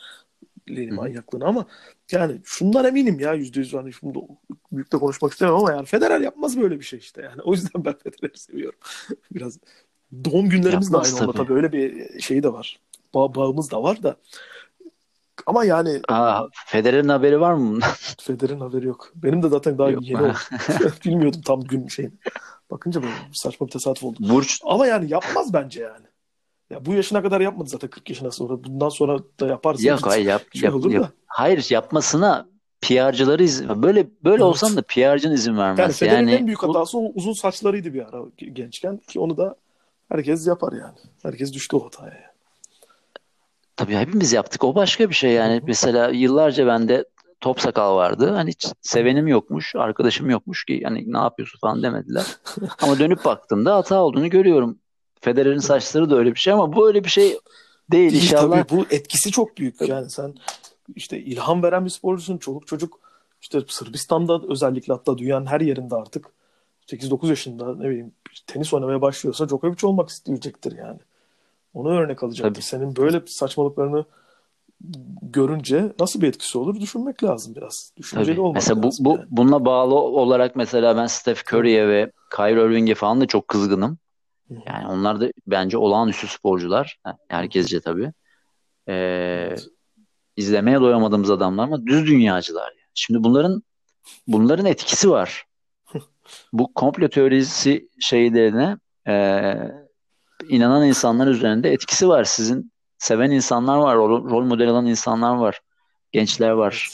Hı. manyaklığını ama yani şundan eminim ya yüzde yüz hani şimdi büyük de konuşmak istemem ama yani Federer yapmaz böyle bir şey işte yani. O yüzden ben Federer'i seviyorum. Biraz doğum günlerimiz de Yapmaz aynı onda tabii. tabii öyle bir şeyi de var. Bağ, bağımız da var da. Ama yani Aa, Federer'in haberi var mı bundan? Federer'in haberi yok. Benim de zaten daha Yok. yeni oldu. Bilmiyordum tam gün şeyini. Bakınca böyle saçma bir tesadüf oldu. Burç Ama yani yapmaz bence yani. Ya bu yaşına kadar yapmadı zaten 40 yaşına sonra. Bundan sonra da yaparsa yok hayır yap, şey yap, yap- da. hayır yapmasına PR'cıları izin böyle böyle Evet. olsam da PR'cının izin Yani vermez. Federer'in Yani en büyük hatası o uzun saçlarıydı bir ara gençken ki onu da herkes yapar yani. Herkes düştü o hataya. yani. Tabii hepimiz yaptık. O başka bir şey yani. Mesela yıllarca bende top sakal vardı. Hani hiç sevenim yokmuş, arkadaşım yokmuş ki hani ne yapıyorsun falan demediler. Ama dönüp baktığımda hata olduğunu görüyorum. Federer'in saçları da öyle bir şey ama bu öyle bir şey değil. Değil İnşallah tabii bu etkisi çok büyük. Yani sen işte ilham veren bir sporcusun. Çoluk çocuk işte Sırbistan'da özellikle hatta dünyanın her yerinde artık 8-9 yaşında ne bileyim tenis oynamaya başlıyorsa Djokovic olmak isteyecektir yani. Onu örnek alacaktır. Tabii. Senin böyle saçmalıklarını görünce nasıl bir etkisi olur düşünmek lazım biraz. Düşünceli olmak Mesela bu, lazım bu yani. bununla bağlı olarak mesela ben Steph Curry'e ve Kyrie Irving'e falan da çok kızgınım. Yani onlar da bence olağanüstü sporcular. Herkesce tabii. Ee, Evet. izlemeye doyamadığımız adamlar ama düz dünyacılar. Yani. Şimdi bunların bunların etkisi var. Bu komplo teorisi şeylerine e, inanan insanlar üzerinde etkisi var. Sizin seven insanlar var, rol, rol model alan insanlar var, gençler var.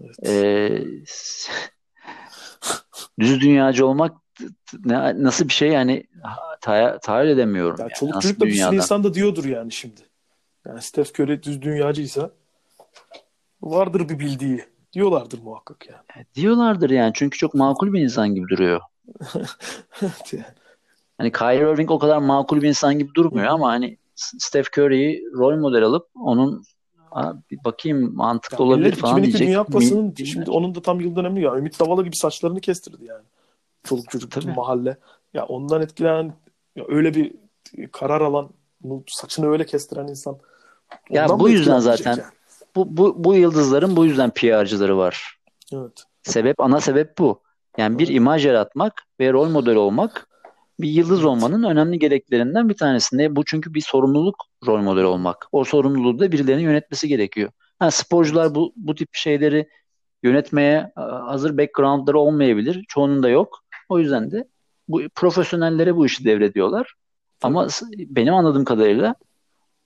Evet. Evet. E, düz dünyacı olmak ne, nasıl bir şey yani tahayyül edemiyorum. Ya yani. çoluk Nasıl çocuk da bir sürü insan da diyordur yani şimdi. Yani Steph Curry düz dünyacıysa vardır bir bildiği. Diyorlardır muhakkak yani. Diyorlardır yani çünkü çok makul bir insan gibi duruyor. Evet yani. Hani Kyrie Irving o kadar makul bir insan gibi durmuyor ama hani Steph Curry'yi rol model alıp onun "Aa, bir bakayım mantıklı Ya olabilir falan 2002 diyecek. Dünya Kupası'nın şimdi onun da tam yıl dönemi ya. Ümit Davala gibi saçlarını kestirdi yani. Çoluk çocuk bütün Tabii. mahalle. Ya ondan etkilenen ya öyle bir karar alan saçını öyle kestiren insan. Ya bu yüzden zaten yani? bu, bu, bu yıldızların bu yüzden PR'cıları var. Evet. Sebep, ana sebep bu. Yani bir Evet. imaj yaratmak ve rol model olmak bir yıldız olmanın önemli gereklerinden bir tanesi. Ne? Bu çünkü bir sorumluluk rol model olmak. O sorumluluğu da birilerinin yönetmesi gerekiyor. Ha, sporcular bu, bu tip şeyleri yönetmeye hazır backgroundları olmayabilir. Çoğunun da yok. O yüzden de bu profesyonellere bu işi devrediyorlar. Ama benim anladığım kadarıyla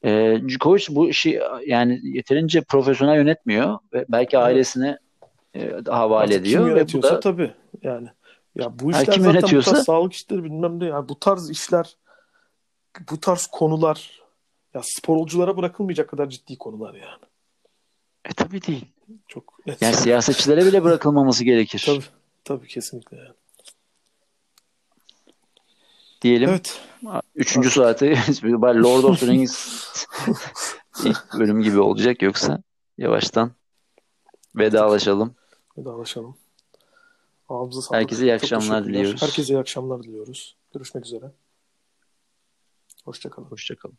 e, Djokovic bu işi yani yeterince profesyonel yönetmiyor ve belki ailesine e, havale Artık ediyor kim ve bu yönetiyorsa da tabii yani. Ya bu işler kim zaten bu yönetiyorsa- tarz sağlık işleri bilmem ne ya bu tarz işler bu tarz konular ya sporculara bırakılmayacak kadar ciddi konular yani. e, tabii değil. Çok net. Yani siyasetçilere bile bırakılmaması gerekir. Tabii, tabii kesinlikle yani. Diyelim. Evet. Üçüncü saati Lord of the Rings ilk bölüm gibi olacak yoksa yavaştan vedalaşalım. Vedalaşalım. Ağzınıza sağlık. Herkese iyi akşamlar diliyoruz. Herkese iyi akşamlar diliyoruz. Görüşmek üzere. Hoşçakalın. Hoşçakalın.